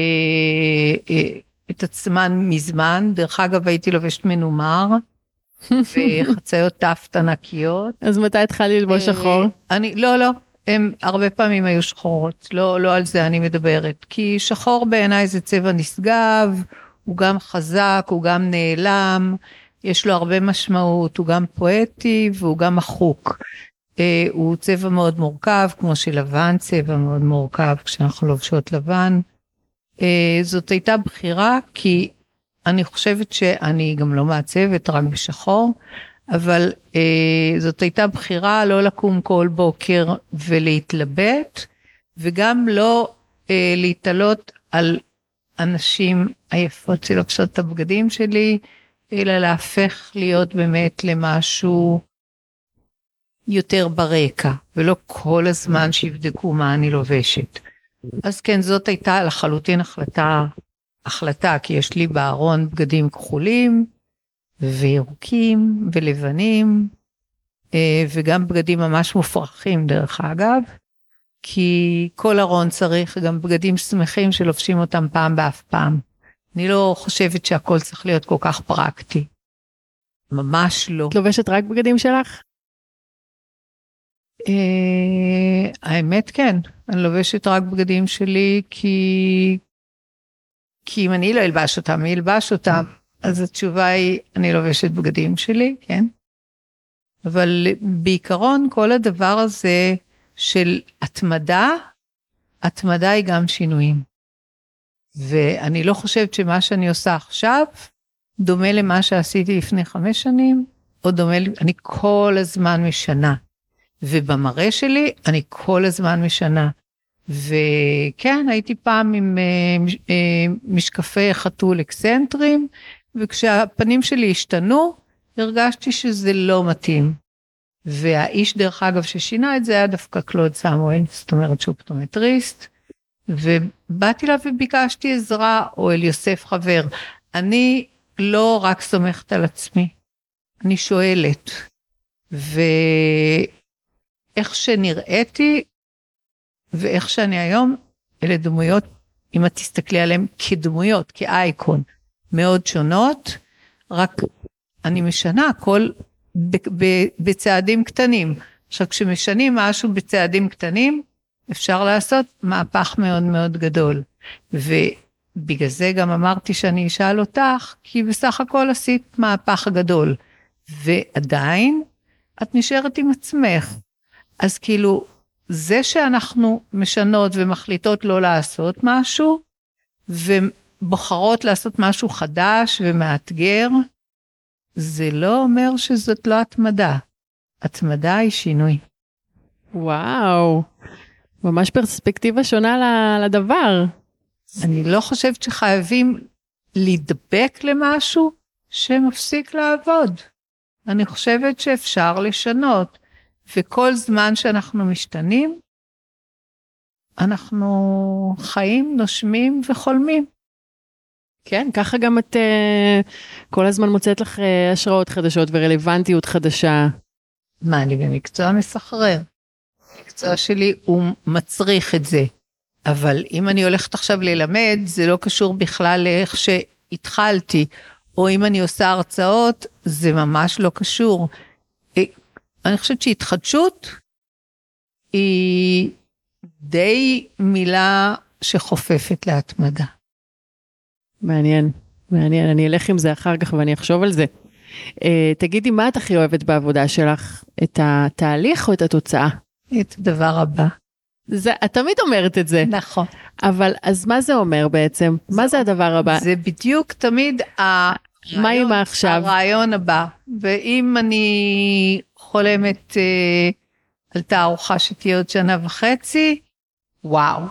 אה, את עצמן מזמן. דרך אגב, הייתי לובשת מנומר. וחציות טאפט ענקיות. אז מתי התחלתי ללבוש שחור? אני, לא, לא, הם הרבה פעמים היו שחורות, לא, לא על זה אני מדברת. כי שחור בעיניי זה צבע נשגב, הוא גם חזק, הוא גם נעלם, יש לו הרבה משמעות, הוא גם פואטי והוא גם מחוק. אה, הוא צבע מאוד מורכב, כמו שלבן צבע מאוד מורכב כשאנחנו לובשות לבן. אה, זאת הייתה בחירה כי אני חושבת שאני גם לא מעצבת, רק בשחור, אבל אה, זאת הייתה בחירה לא לקום כל בוקר ולהתלבט, וגם לא להתעלות על הנשים היפות שלובשות את הבגדים שלי, אלא להפך להיות באמת למשהו יותר ברקע, ולא כל הזמן שיבדקו מה אני לובשת. אז כן, זאת הייתה לחלוטין החלטה, החלטה, כי יש לי בארון בגדים כחולים, וירוקים, ולבנים, אה, וגם בגדים ממש מופרכים דרך אגב, כי כל ארון צריך גם בגדים שמחים שלובשים אותם פעם באף פעם. אני לא חושבת שהכל צריך להיות כל כך פרקטי. ממש לא. את לובשת רק בגדים שלך? אה, האמת כן, אני לובשת רק בגדים שלי כי... כי אם אני לא אלבש אותם, מי ילבש אותם? אז התשובה היא, אני לובשת בגדים שלי, כן? אבל בעיקרון כל הדבר הזה של התמדה, התמדה היא גם שינויים. ואני לא חושבת שמה שאני עושה עכשיו דומה למה שעשיתי לפני חמש שנים, או דומה, אני כל הזמן משנה. ובמראה שלי אני כל הזמן משנה. וכן, הייתי פעם עם uh, uh, משקפי חתול אקסנטרים, וכשהפנים שלי השתנו, הרגשתי שזה לא מתאים. והאיש, דרך אגב, ששינה את זה היה דווקא קלוד סמואל, זאת אומרת שהוא פטומטריסט, ובאתי אליו וביקשתי עזרה, או אל יוסף חבר. אני לא רק סומכת על עצמי, אני שואלת. ואיך שנראיתי, ואיך שאני היום, אלה דמויות, אם את תסתכלי עליהן כדמויות, כאייקון, מאוד שונות, רק אני משנה הכל בצעדים קטנים. עכשיו, כשמשנים משהו בצעדים קטנים, אפשר לעשות מהפך מאוד מאוד גדול. ובגלל זה גם אמרתי שאני אשאל אותך, כי בסך הכל עשית מהפך גדול. ועדיין, את נשארת עם עצמך. אז כאילו, זה שאנחנו משנות ומחליטות לא לעשות משהו, ובוחרות לעשות משהו חדש ומאתגר, זה לא אומר שזאת לא התמדה. התמדה היא שינוי. וואו, ממש פרספקטיבה שונה לדבר. אני לא חושבת שחייבים להידבק למשהו שמפסיק לעבוד. אני חושבת שאפשר לשנות, וכל זמן שאנחנו משתנים, אנחנו חיים, נושמים וחולמים. כן, ככה גם את uh, כל הזמן מוצאת לך uh, השראות חדשות ורלוונטיות חדשה. מה, אני במקצוע מסחרר. המקצוע שלי הוא מצריך את זה. אבל אם אני הולכת עכשיו ללמד, זה לא קשור בכלל לאיך שהתחלתי. או אם אני עושה הרצאות, זה ממש לא קשור. אה, אני חושבת שהתחדשות היא די מילה שחופפת להתמדה. מעניין, מעניין, אני אלך עם זה אחר כך ואני אחשוב על זה. Uh, תגידי, מה את הכי אוהבת בעבודה שלך? את התהליך או את התוצאה? את הדבר הבא. זה, את תמיד אומרת את זה. נכון. אבל אז מה זה אומר בעצם? זה, מה זה הדבר הבא? זה בדיוק תמיד הרעיון, מה עם העכשיו? הרעיון הבא. ואם אני חולמת uh, על תערוכה שתהיה עוד שנה וחצי, וואו,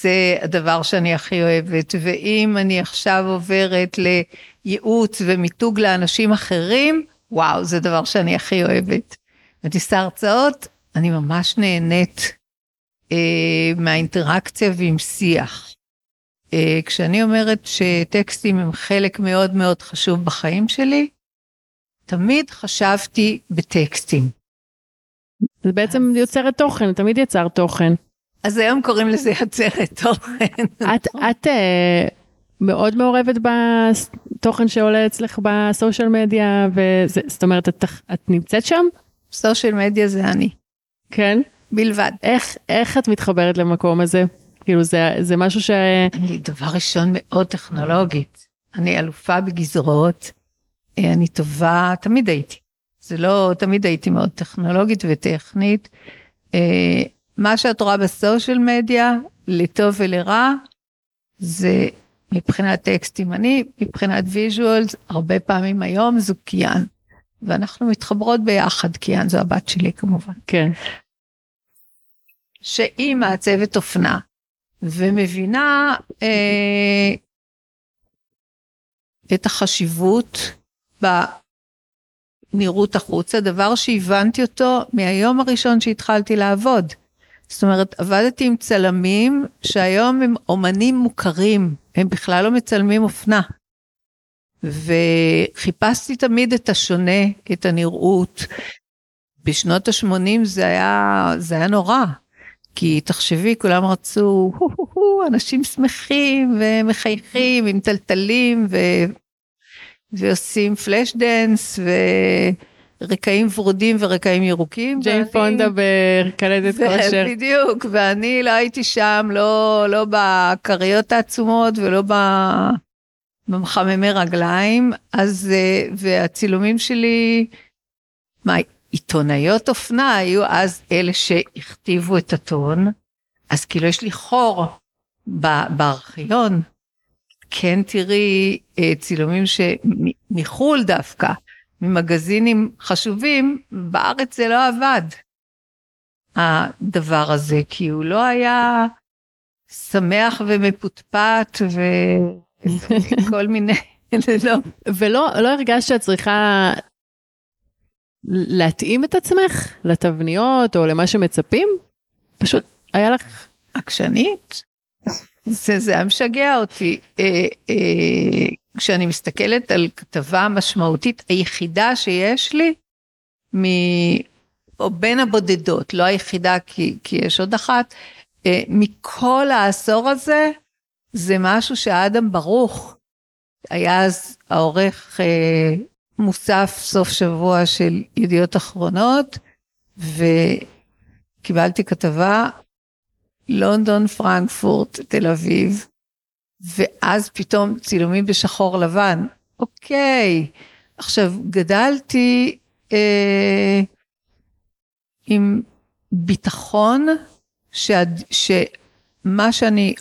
זה הדבר שאני הכי אוהבת. ואם אני עכשיו עוברת לייעוץ ומיתוג לאנשים אחרים, וואו, זה דבר שאני הכי אוהבת. עושה הרצאות, אני ממש נהנית אה, מהאינטראקציה ועם שיח. אה, כשאני אומרת שטקסטים הם חלק מאוד מאוד חשוב בחיים שלי, תמיד חשבתי בטקסטים. זה בעצם אז... יוצרת תוכן, תמיד יצר תוכן. אז היום קוראים לזה יוצרת תוכן. את, את uh, מאוד מעורבת בתוכן שעולה אצלך בסושיאל מדיה, וזאת אומרת, את, את נמצאת שם? סושיאל מדיה זה אני. כן? בלבד. איך, איך את מתחברת למקום הזה? כאילו זה, זה משהו ש... אני דבר ראשון מאוד טכנולוגית. אני אלופה בגזרות, אה, אני טובה, תמיד הייתי. זה לא, תמיד הייתי מאוד טכנולוגית וטכנית. מה שאת רואה ב social media, לטוב ולרע, זה מבחינת טקסטים אני, מבחינת visuals, הרבה פעמים היום זו קיאן. ואנחנו מתחברות ביחד, קיאן זו הבת שלי כמובן. כן. שהיא מעצבת אופנה ומבינה אה, את החשיבות בנראות החוצה, דבר שהבנתי אותו מהיום הראשון שהתחלתי לעבוד. זאת אומרת, עבדתי עם צלמים שהיום הם אומנים מוכרים, הם בכלל לא מצלמים אופנה. וחיפשתי תמיד את השונה, את הנראות. בשנות ה-80 זה היה, זה היה נורא. כי תחשבי, כולם רצו, הו, הו, הו, אנשים שמחים ומחייכים עם תלתלים ו... ועושים flashdance ורקעים ורודים ורקעים ירוקים. ג'יין פונדה בקלטת כושר. בדיוק, ואני לא הייתי שם, לא, לא בכריות העצומות ולא ב... במחממי רגליים, אז, אה, והצילומים שלי, מה, עיתונאיות אופנה היו אז אלה שהכתיבו את הטון, אז כאילו יש לי חור בארכיון. כן תראי אה, צילומים שמחו"ל דווקא, ממגזינים חשובים, בארץ זה לא עבד, הדבר הזה, כי הוא לא היה שמח ומפוטפט וכל מיני, לא. ולא לא הרגשת שאת צריכה להתאים את עצמך לתבניות או למה שמצפים? פשוט היה לך... עקשנית? זה, זה היה משגע אותי. אה, אה, כשאני מסתכלת על כתבה משמעותית, היחידה שיש לי, מ... או בין הבודדות, לא היחידה כי, כי יש עוד אחת, אה, מכל העשור הזה, זה משהו שאדם ברוך, היה אז העורך אה, מוסף סוף שבוע של ידיעות אחרונות, וקיבלתי כתבה, לונדון, פרנקפורט, תל אביב, ואז פתאום צילומים בשחור לבן. אוקיי, עכשיו גדלתי אה, עם ביטחון שעד, שמה שאני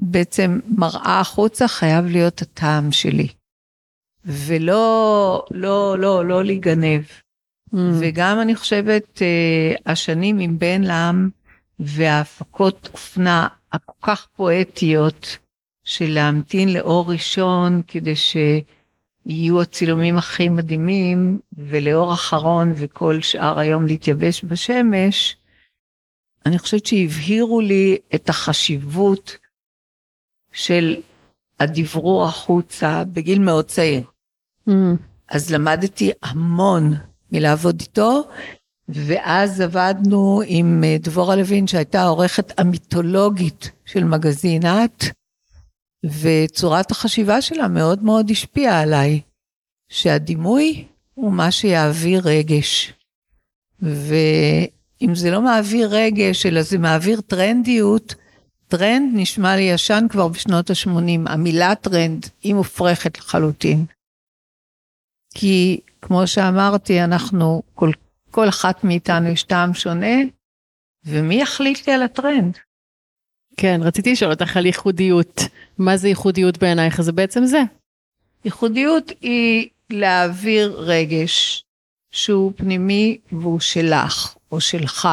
בעצם מראה החוצה חייב להיות הטעם שלי. ולא, לא, לא, לא להיגנב. Mm. וגם אני חושבת, uh, השנים עם בן לעם וההפקות אופנה הכל כך פואטיות של להמתין לאור ראשון כדי שיהיו הצילומים הכי מדהימים, ולאור אחרון וכל שאר היום להתייבש בשמש, אני חושבת שהבהירו לי את החשיבות של הדברור החוצה בגיל מאוד צעיר. Mm. אז למדתי המון מלעבוד איתו, ואז עבדנו עם אה, דבורה לוין שהייתה העורכת המיתולוגית של מגזין את, וצורת החשיבה שלה מאוד מאוד השפיעה עליי, שהדימוי הוא מה שיעביר רגש. ואם זה לא מעביר רגש, אלא זה מעביר טרנדיות, טרנד נשמע לי ישן כבר בשנות ה-80, המילה טרנד היא מופרכת לחלוטין. כי כמו שאמרתי, אנחנו, כל, כל אחת מאיתנו יש טעם שונה, ומי יחליט לי על הטרנד? כן, רציתי לשאול אותך על ייחודיות. מה זה ייחודיות בעינייך? זה בעצם זה. ייחודיות היא להעביר רגש שהוא פנימי והוא שלך או שלך,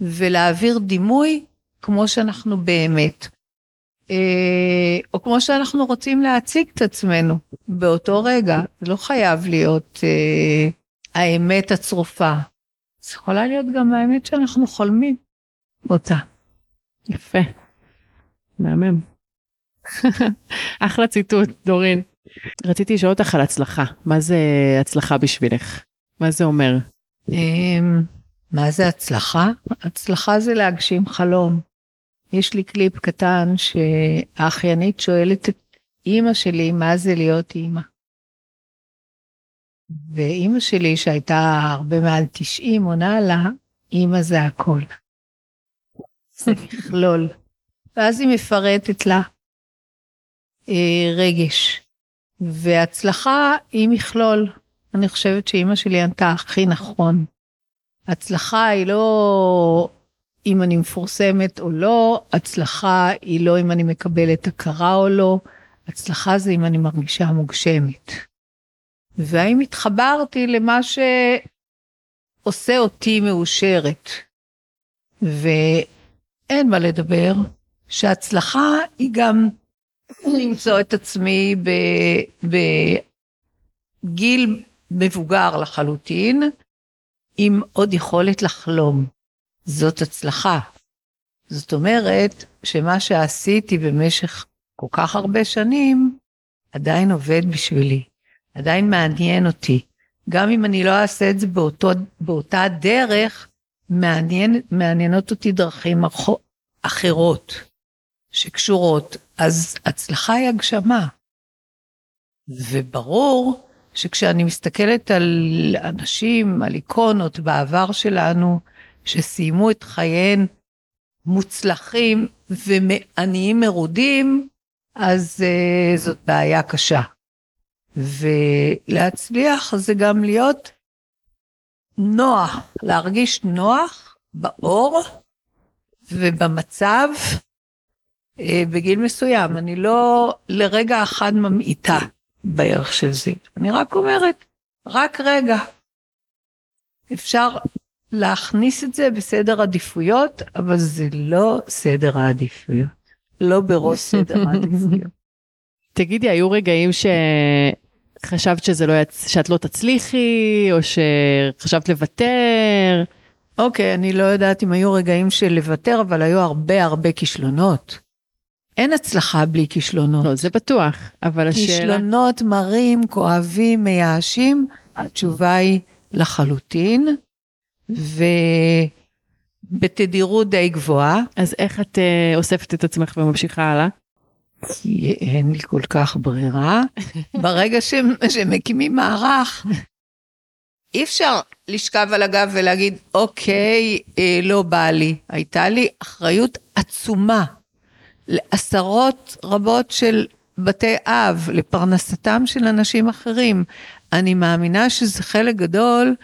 ולהעביר דימוי כמו שאנחנו באמת. אה, או כמו שאנחנו רוצים להציג את עצמנו באותו רגע, זה לא חייב להיות אה, האמת הצרופה. זה יכולה להיות גם האמת שאנחנו חולמים אותה. יפה, מהמם. אחלה ציטוט, דורין. רציתי לשאול אותך על הצלחה, מה זה הצלחה בשבילך? מה זה אומר? אמ, מה זה הצלחה? הצלחה זה להגשים חלום. יש לי קליפ קטן שהאחיינית שואלת את אימא שלי מה זה להיות אימא. ואימא שלי שהייתה הרבה מעל 90 עונה לה, אימא זה הכל. זה מכלול. ואז היא מפרטת לה אה, רגש. והצלחה היא מכלול. אני חושבת שאימא שלי ענתה הכי נכון. הצלחה היא לא אם אני מפורסמת או לא, הצלחה היא לא אם אני מקבלת הכרה או לא, הצלחה זה אם אני מרגישה מוגשמת. והאם התחברתי למה שעושה אותי מאושרת. ואין מה לדבר, שהצלחה היא גם למצוא את עצמי בגיל מבוגר לחלוטין, עם עוד יכולת לחלום. זאת הצלחה. זאת אומרת שמה שעשיתי במשך כל כך הרבה שנים עדיין עובד בשבילי, עדיין מעניין אותי. גם אם אני לא אעשה את זה באותו, באותה דרך, מעניין, מעניינות אותי דרכים אחרות שקשורות, אז הצלחה היא הגשמה. וברור שכשאני מסתכלת על אנשים, על איקונות בעבר שלנו, שסיימו את חייהן מוצלחים ועניים מרודים, אז uh, זאת בעיה קשה. ולהצליח זה גם להיות נוח, להרגיש נוח באור ובמצב uh, בגיל מסוים. אני לא לרגע אחד ממעיטה בערך של זה. אני רק אומרת, רק רגע. אפשר להכניס את זה בסדר עדיפויות, אבל זה לא סדר העדיפויות. לא בראש סדר העדיפויות. תגידי, היו רגעים שחשבת שזה לא יצ... שאת לא תצליחי, או שחשבת לוותר? אוקיי, אני לא יודעת אם היו רגעים של לוותר, אבל היו הרבה הרבה כישלונות. אין הצלחה בלי כישלונות. לא, זה בטוח, אבל השאלה... כישלונות מרים, כואבים, מייאשים, התשובה היא לחלוטין. ובתדירות די גבוהה. אז איך את uh, אוספת את עצמך וממשיכה הלאה? אין לי כל כך ברירה. ברגע ש... שמקימים מערך, אי אפשר לשכב על הגב ולהגיד, אוקיי, אה, לא בא לי. הייתה לי אחריות עצומה לעשרות רבות של בתי אב, לפרנסתם של אנשים אחרים. אני מאמינה שזה חלק גדול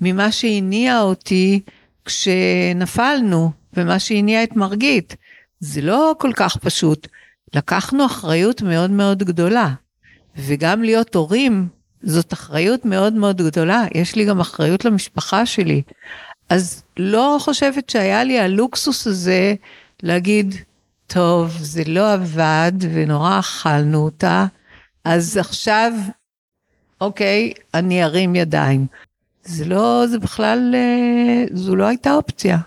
ממה שהניע אותי כשנפלנו, ומה שהניע את מרגית. זה לא כל כך פשוט. לקחנו אחריות מאוד מאוד גדולה, וגם להיות הורים זאת אחריות מאוד מאוד גדולה. יש לי גם אחריות למשפחה שלי. אז לא חושבת שהיה לי הלוקסוס הזה להגיד, טוב, זה לא עבד ונורא אכלנו אותה, אז עכשיו, אוקיי, אני ארים ידיים. זה לא, זה בכלל, אה, זו לא הייתה אופציה.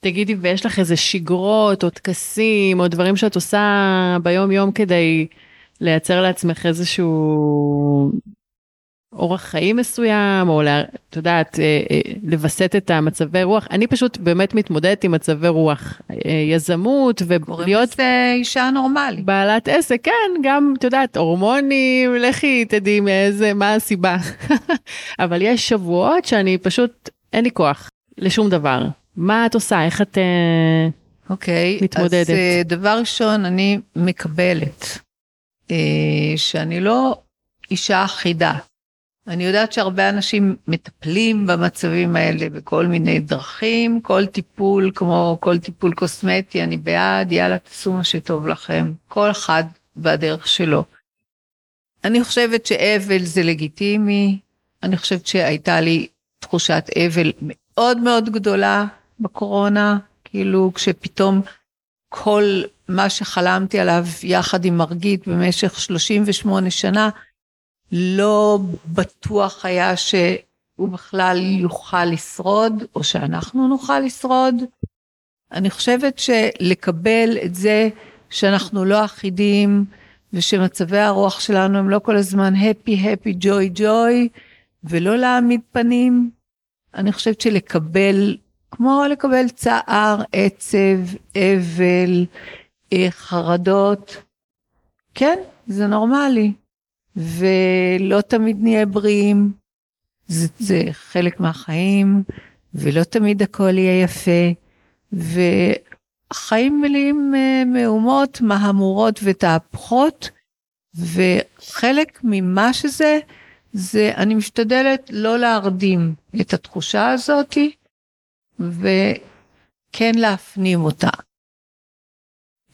תגידי, ויש לך איזה שגרות או טקסים או דברים שאת עושה ביום יום כדי לייצר לעצמך איזשהו אורח חיים מסוים, או את יודעת, אה, אה, לווסת את המצבי רוח. אני פשוט באמת מתמודדת עם מצבי רוח. אה, יזמות ולהיות... אישה נורמלית. בעלת עסק, כן, גם, את יודעת, הורמונים, לכי תדעי מאיזה, מה הסיבה. אבל יש שבועות שאני פשוט, אין לי כוח לשום דבר. מה את עושה? איך את אוקיי, מתמודדת? אז דבר ראשון, אני מקבלת שאני לא אישה אחידה. אני יודעת שהרבה אנשים מטפלים במצבים האלה בכל מיני דרכים, כל טיפול כמו כל טיפול קוסמטי, אני בעד, יאללה תעשו מה שטוב לכם, כל אחד בדרך שלו. אני חושבת שאבל זה לגיטימי, אני חושבת שהייתה לי תחושת אבל מאוד מאוד גדולה בקורונה, כאילו כשפתאום כל מה שחלמתי עליו יחד עם מרגית במשך 38 שנה, לא בטוח היה שהוא בכלל יוכל לשרוד, או שאנחנו נוכל לשרוד. אני חושבת שלקבל את זה שאנחנו לא אחידים, ושמצבי הרוח שלנו הם לא כל הזמן happy, happy, joy, joy, ולא להעמיד פנים, אני חושבת שלקבל, כמו לקבל צער, עצב, אבל, אה, חרדות, כן, זה נורמלי. ולא תמיד נהיה בריאים, זה, זה חלק מהחיים, ולא תמיד הכל יהיה יפה, והחיים מלאים אה, מהומות, מהמורות ותהפוכות, וחלק ממה שזה, זה אני משתדלת לא להרדים את התחושה הזאתי, וכן להפנים אותה.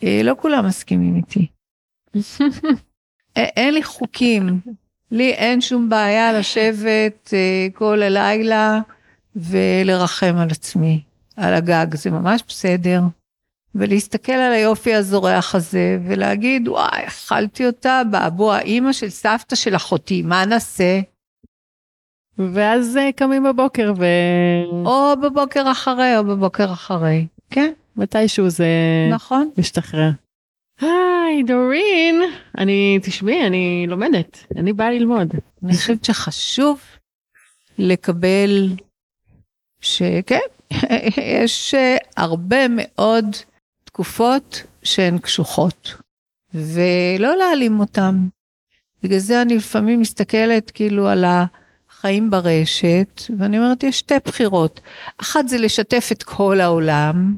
אה, לא כולם מסכימים איתי. אין לי חוקים, לי אין שום בעיה לשבת אה, כל הלילה ולרחם על עצמי, על הגג, זה ממש בסדר. ולהסתכל על היופי הזורח הזה ולהגיד, וואי, אכלתי אותה באבו האימא של סבתא של אחותי, מה נעשה? ואז אה, קמים בבוקר ו... או בבוקר אחרי או בבוקר אחרי, כן. מתישהו זה נכון. משתחרר. היי, דורין. אני, תשמעי, אני לומדת, אני באה ללמוד. אני חושבת שחשוב לקבל שכן, יש אה, הרבה מאוד תקופות שהן קשוחות, ולא להעלים אותן. בגלל זה אני לפעמים מסתכלת כאילו על החיים ברשת, ואני אומרת, יש שתי בחירות. אחת זה לשתף את כל העולם,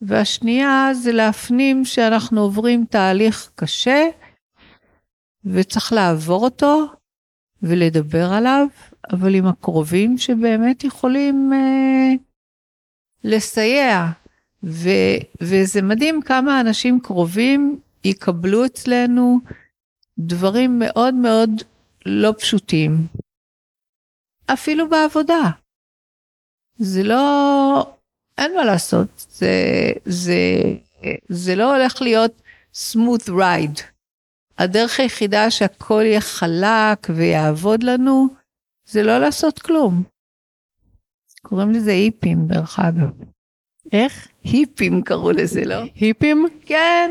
והשנייה זה להפנים שאנחנו עוברים תהליך קשה, וצריך לעבור אותו ולדבר עליו, אבל עם הקרובים שבאמת יכולים אה, לסייע. ו, וזה מדהים כמה אנשים קרובים יקבלו אצלנו דברים מאוד מאוד לא פשוטים. אפילו בעבודה. זה לא, אין מה לעשות, זה, זה, זה לא הולך להיות smooth ride. הדרך היחידה שהכל יהיה חלק ויעבוד לנו, זה לא לעשות כלום. קוראים לזה היפים, דרך אגב. איך? היפים קראו לזה, לא? היפים? כן,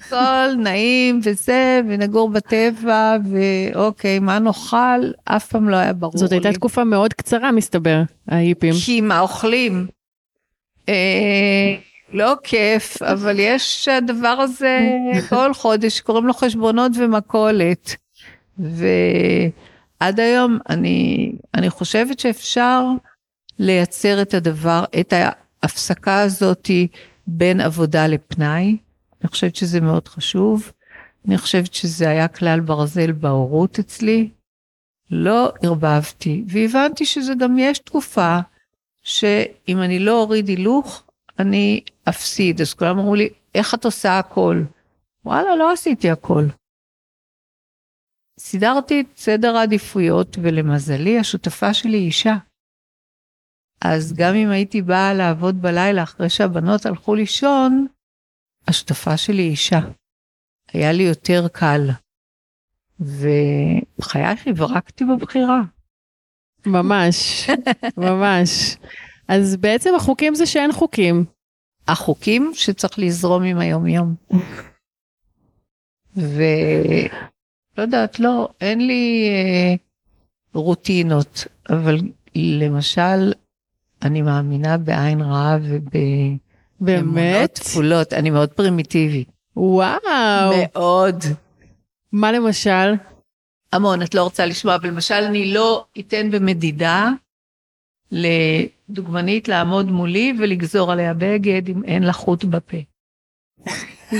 הכל נעים וזה, ונגור בטבע, ואוקיי, מה נאכל? אף פעם לא היה ברור זאת לי. הייתה תקופה מאוד קצרה, מסתבר, ההיפים. כי מה אוכלים? אה, לא כיף, אבל יש הדבר הזה כל חודש, קוראים לו חשבונות ומכולת. ועד היום אני, אני חושבת שאפשר לייצר את הדבר, את ההפסקה הזאתי בין עבודה לפנאי. אני חושבת שזה מאוד חשוב. אני חושבת שזה היה כלל ברזל בהורות אצלי. לא ערבבתי, והבנתי שזה גם יש תקופה שאם אני לא אוריד הילוך, אני אפסיד. אז כולם אמרו לי, איך את עושה הכל? וואלה, לא עשיתי הכל. סידרתי את סדר העדיפויות, ולמזלי, השותפה שלי היא אישה. אז גם אם הייתי באה לעבוד בלילה אחרי שהבנות הלכו לישון, השותפה שלי אישה. היה לי יותר קל. ובחיי הברקתי בבחירה. ממש, ממש. אז בעצם החוקים זה שאין חוקים. החוקים שצריך לזרום עם היומיום. ולא יודעת, לא, אין לי אה, רוטינות, אבל למשל, אני מאמינה בעין רעה ובאמונות באמת? כפולות, אני מאוד פרימיטיבית. וואו. מאוד. מה למשל? המון, את לא רוצה לשמוע, אבל למשל אני לא אתן במדידה לדוגמנית לעמוד מולי ולגזור עליה בגד אם אין לה חוט בפה.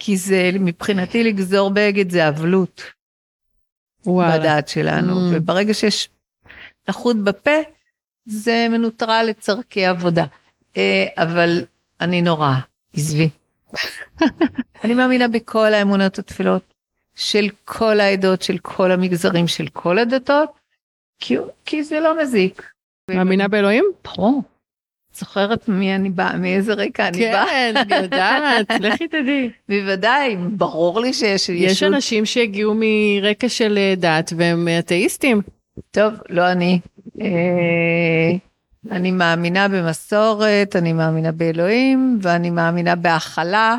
כי זה, מבחינתי לגזור בגד זה אבלות וואלה. בדעת שלנו, Mm. וברגע שיש לה חוט בפה, זה מנוטרל לצורכי עבודה. אה, אבל אני נורא, עזבי. אני מאמינה בכל האמונות התפילות של כל העדות, של כל המגזרים, של כל הדתות, כי, כי זה לא מזיק. מאמינה באלוהים? ברור. זוכרת מי אני באה, מאיזה רקע אני באה? כן, אני יודעת, לכי תדעי. בוודאי, ברור לי שיש יש ישות. אנשים שהגיעו מרקע של אה, דת והם אתאיסטים. טוב, לא אני. אני מאמינה במסורת, אני מאמינה באלוהים, ואני מאמינה בהכלה,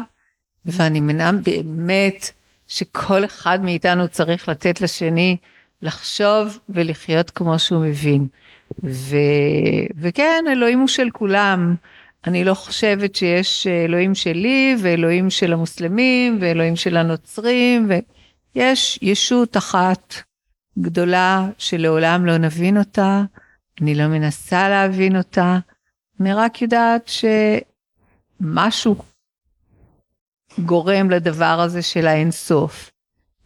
ואני מאמינה באמת שכל אחד מאיתנו צריך לתת לשני לחשוב ולחיות כמו שהוא מבין. ו... וכן, אלוהים הוא של כולם. אני לא חושבת שיש אלוהים שלי ואלוהים של המוסלמים ואלוהים של הנוצרים, ויש ישות אחת גדולה שלעולם לא נבין אותה, אני לא מנסה להבין אותה, אני רק יודעת שמשהו גורם לדבר הזה של האינסוף.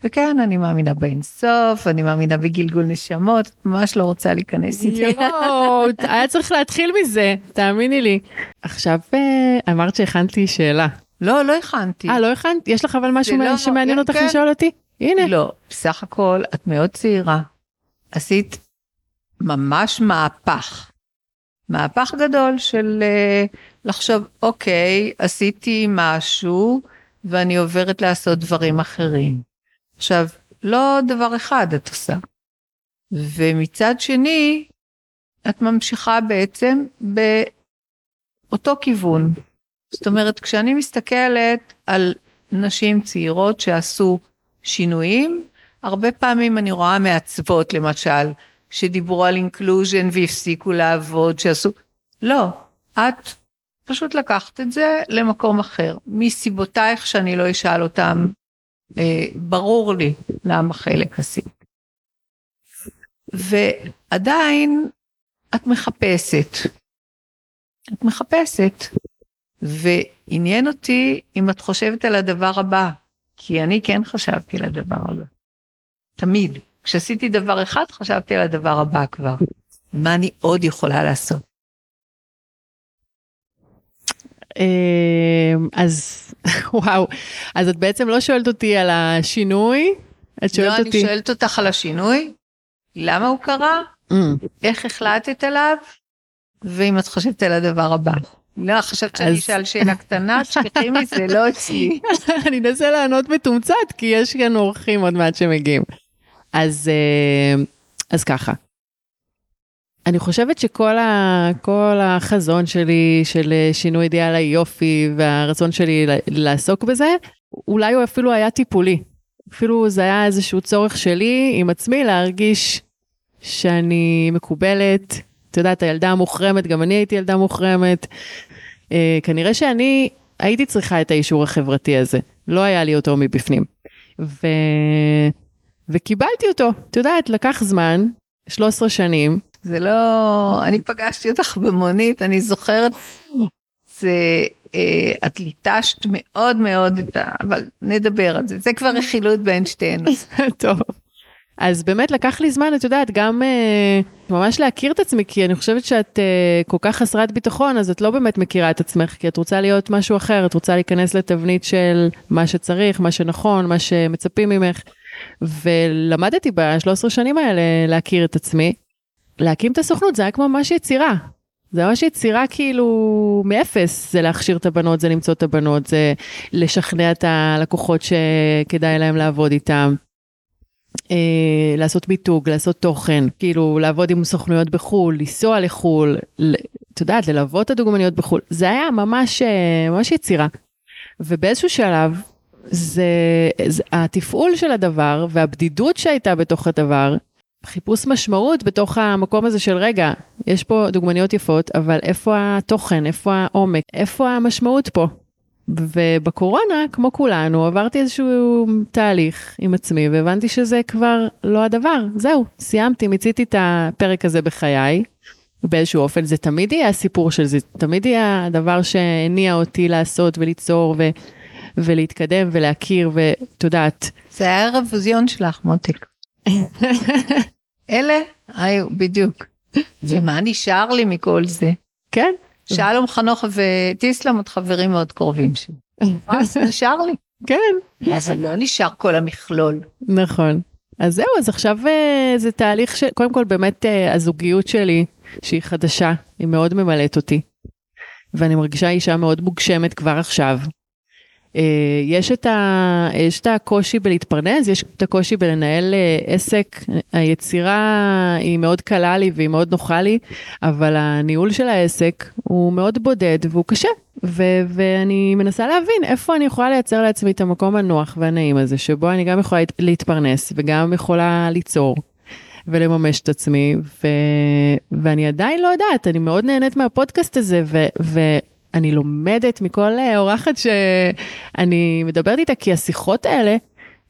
וכן, אני מאמינה באינסוף, אני מאמינה בגלגול נשמות, ממש לא רוצה להיכנס איתי. יואו, היה צריך להתחיל מזה, תאמיני לי. עכשיו אה, אמרת שהכנת לי שאלה. לא, לא הכנתי. אה, לא הכנת? יש לך אבל משהו זה לא- שמעניין אותך כן. לשאול אותי? הנה. לא, בסך הכל את מאוד צעירה. עשית ממש מהפך. מהפך גדול של uh, לחשוב, אוקיי, עשיתי משהו ואני עוברת לעשות דברים אחרים. עכשיו, לא דבר אחד את עושה. ומצד שני, את ממשיכה בעצם באותו כיוון. זאת אומרת, כשאני מסתכלת על נשים צעירות שעשו שינויים, הרבה פעמים אני רואה מעצבות למשל, שדיברו על אינקלוז'ן והפסיקו לעבוד, שעשו... לא, את פשוט לקחת את זה למקום אחר. מסיבותייך שאני לא אשאל אותם, אה, ברור לי למה חלק עשית. ועדיין את מחפשת. את מחפשת. ועניין אותי אם את חושבת על הדבר הבא, כי אני כן חשבתי על הדבר הבא. תמיד. כשעשיתי דבר אחד חשבתי על הדבר הבא כבר. מה אני עוד יכולה לעשות? אמ, אז וואו, אז את בעצם לא שואלת אותי על השינוי, את שואלת לא, אותי... אני שואלת אותך על השינוי, למה הוא קרה, Mm. איך החלטת עליו, ואם את חושבת על הדבר הבא. לא, חשבת שאני אשאל שאלה קטנה, תשכחי מזה, לא אצלי. אני אנסה לענות מתומצת, כי יש כאן אורחים עוד מעט שמגיעים. אז, אה, אז ככה. אני חושבת שכל ה, כל החזון שלי של אה, שינוי אידיאל היופי והרצון שלי לעסוק בזה, אולי הוא אפילו היה טיפולי. אפילו זה היה איזשהו צורך שלי עם עצמי להרגיש שאני מקובלת. את יודעת, הילדה המוחרמת, גם אני הייתי ילדה מוחרמת. אה, כנראה שאני הייתי צריכה את האישור החברתי הזה, לא היה לי אותו מבפנים. ו... וקיבלתי אותו, את יודעת, לקח זמן, 13 שנים, זה לא, אני פגשתי אותך במונית, אני זוכרת, זה, אה, את ליטשת מאוד מאוד את ה... אבל נדבר על זה, זה כבר רכילות בין שתינו. טוב. אז באמת לקח לי זמן, את יודעת, גם אה, ממש להכיר את עצמי, כי אני חושבת שאת אה, כל כך חסרת ביטחון, אז את לא באמת מכירה את עצמך, כי את רוצה להיות משהו אחר, את רוצה להיכנס לתבנית של מה שצריך, מה שנכון, מה שמצפים ממך. ולמדתי ב-13 שנים האלה להכיר את עצמי. להקים את הסוכנות זה היה כמו ממש יצירה. זה ממש יצירה כאילו מאפס, זה להכשיר את הבנות, זה למצוא את הבנות, זה לשכנע את הלקוחות שכדאי להם לעבוד איתם. אה, לעשות מיתוג, לעשות תוכן, כאילו לעבוד עם סוכנויות בחו"ל, לנסוע לחו"ל, את יודעת, ללוות את הדוגמניות בחו"ל, זה היה ממש, אה, ממש יצירה. ובאיזשהו שלב, זה, זה התפעול של הדבר והבדידות שהייתה בתוך הדבר, חיפוש משמעות בתוך המקום הזה של רגע, יש פה דוגמניות יפות, אבל איפה התוכן, איפה העומק, איפה המשמעות פה? ובקורונה, כמו כולנו, עברתי איזשהו תהליך עם עצמי והבנתי שזה כבר לא הדבר. זהו, סיימתי, מיציתי את הפרק הזה בחיי. באיזשהו אופן זה תמיד יהיה הסיפור של זה, תמיד יהיה הדבר שהניע אותי לעשות וליצור ו- ולהתקדם ולהכיר ואת יודעת. זה היה הרוויזיון שלך, מותק. אלה היו, בדיוק. ומה נשאר לי מכל זה? כן, שלום חנוך וטיסלם עוד חברים מאוד קרובים שלי. אז נשאר לי. כן, אז לא נשאר כל המכלול. נכון. אז זהו, אז עכשיו אה, זה תהליך ש... קודם כל באמת אה, הזוגיות שלי, שהיא חדשה, היא מאוד ממלאת אותי. ואני מרגישה אישה מאוד מוגשמת כבר עכשיו. אה, יש את, ה... יש את הקושי בלהתפרנס, יש את הקושי בלנהל אה, עסק. היצירה היא מאוד קלה לי והיא מאוד נוחה לי, אבל הניהול של העסק הוא מאוד בודד והוא קשה. ו- ואני מנסה להבין איפה אני יכולה לייצר לעצמי את המקום הנוח והנעים הזה, שבו אני גם יכולה להת- להתפרנס וגם יכולה ליצור ולממש את עצמי, ו- ואני עדיין לא יודעת, אני מאוד נהנית מהפודקאסט הזה, ו- ואני לומדת מכל אה, אורחת שאני מדברת איתה, כי השיחות האלה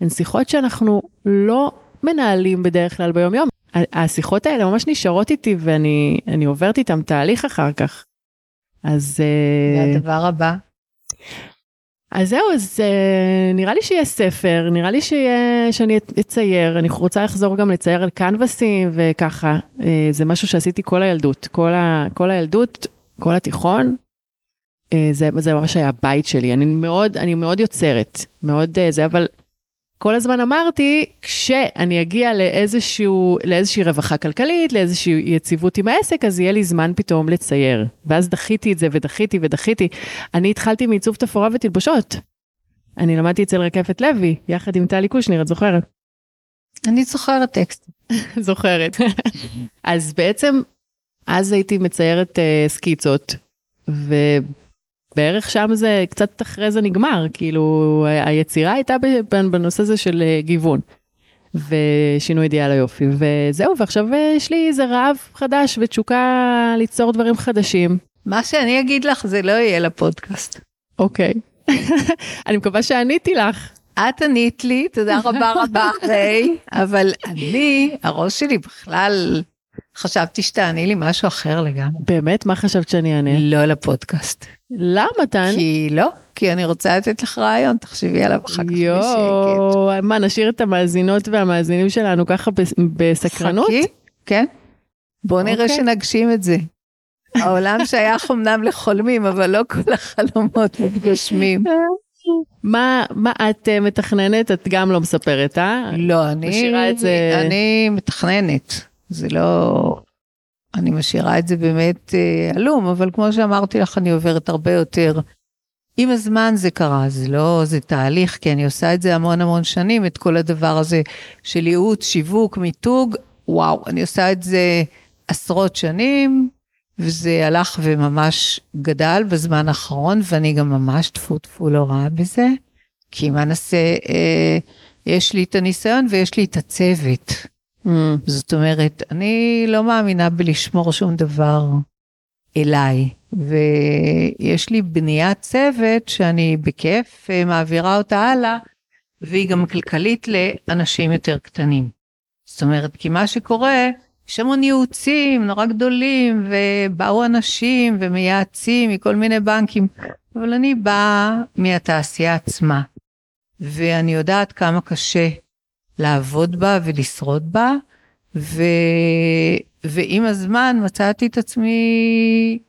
הן שיחות שאנחנו לא מנהלים בדרך כלל ביום-יום. השיחות האלה ממש נשארות איתי ואני אני עוברת איתם תהליך אחר כך. אז... אה, והדבר הבא, אז זהו, אז uh, נראה לי שיהיה ספר, נראה לי שיהיה, שאני אצייר, אני רוצה לחזור גם לצייר על קנבסים וככה, uh, זה משהו שעשיתי כל הילדות, כל, ה, כל הילדות, כל התיכון, זה, זה ממש היה הבית שלי, אני מאוד, אני מאוד יוצרת, מאוד uh, זה, אבל כל הזמן אמרתי, כשאני אגיע לאיזשהו, לאיזושהי רווחה כלכלית, לאיזושהי יציבות עם העסק, אז יהיה לי זמן פתאום לצייר. ואז דחיתי את זה ודחיתי ודחיתי. אני התחלתי מעיצוב תפאורה ותלבושות. אני למדתי אצל רקפת לוי, יחד עם טלי קושניר, את זוכרת? אני זוכרת טקסט. זוכרת. אז בעצם, אז הייתי מציירת uh, סקיצות, ובערך שם זה, קצת אחרי זה נגמר, כאילו, היצירה הייתה בנושא הזה של uh, גיוון. ושינוי אידיאל היופי, וזהו, ועכשיו אה, יש לי איזה רעב חדש ותשוקה ליצור דברים חדשים. מה שאני אגיד לך זה לא יהיה לפודקאסט. אוקיי. אני מקווה שעניתי לך. את ענית לי, תודה רבה רבה ריי, אבל אני, הראש שלי בכלל, חשבתי שתעני לי משהו אחר לגמרי. באמת? מה חשבת שאני אענה? לא לפודקאסט. למה תעני? כי לא, כי אני רוצה לתת לך רעיון, תחשבי עליו אחר כך בשקט. יואו, מה, נשאיר את המאזינות והמאזינים שלנו ככה בס- בסקרנות? חכי, כן. בוא נראה אוקיי. שנגשים את זה. העולם שייך אמנם לחולמים, אבל לא כל החלומות מתגשמים. מה, מה את אה, מתכננת? את גם לא מספרת, אה? לא, אני, אני מתכננת, זה לא, אני משאירה את זה באמת אה, עלום, אבל כמו שאמרתי לך, אני עוברת הרבה יותר. עם הזמן זה קרה, זה לא, זה תהליך, כי אני עושה את זה המון המון שנים, את כל הדבר הזה של ייעוץ, שיווק, מיתוג, וואו, אני עושה את זה עשרות שנים, וזה הלך וממש גדל בזמן האחרון, ואני גם ממש טפו טפו לא רעה בזה, כי מה נעשה, אה, יש לי את הניסיון ויש לי את הצוות. Mm, זאת אומרת, אני לא מאמינה בלשמור שום דבר אליי, ויש לי בניית צוות שאני בכיף אה, מעבירה אותה הלאה, והיא גם כלכלית לאנשים יותר קטנים. זאת אומרת, כי מה שקורה, יש המון ייעוצים נורא גדולים, ובאו אנשים ומייעצים מכל מיני בנקים, אבל אני באה מהתעשייה עצמה, ואני יודעת כמה קשה לעבוד בה ולשרוד בה, ו... ועם הזמן מצאתי את עצמי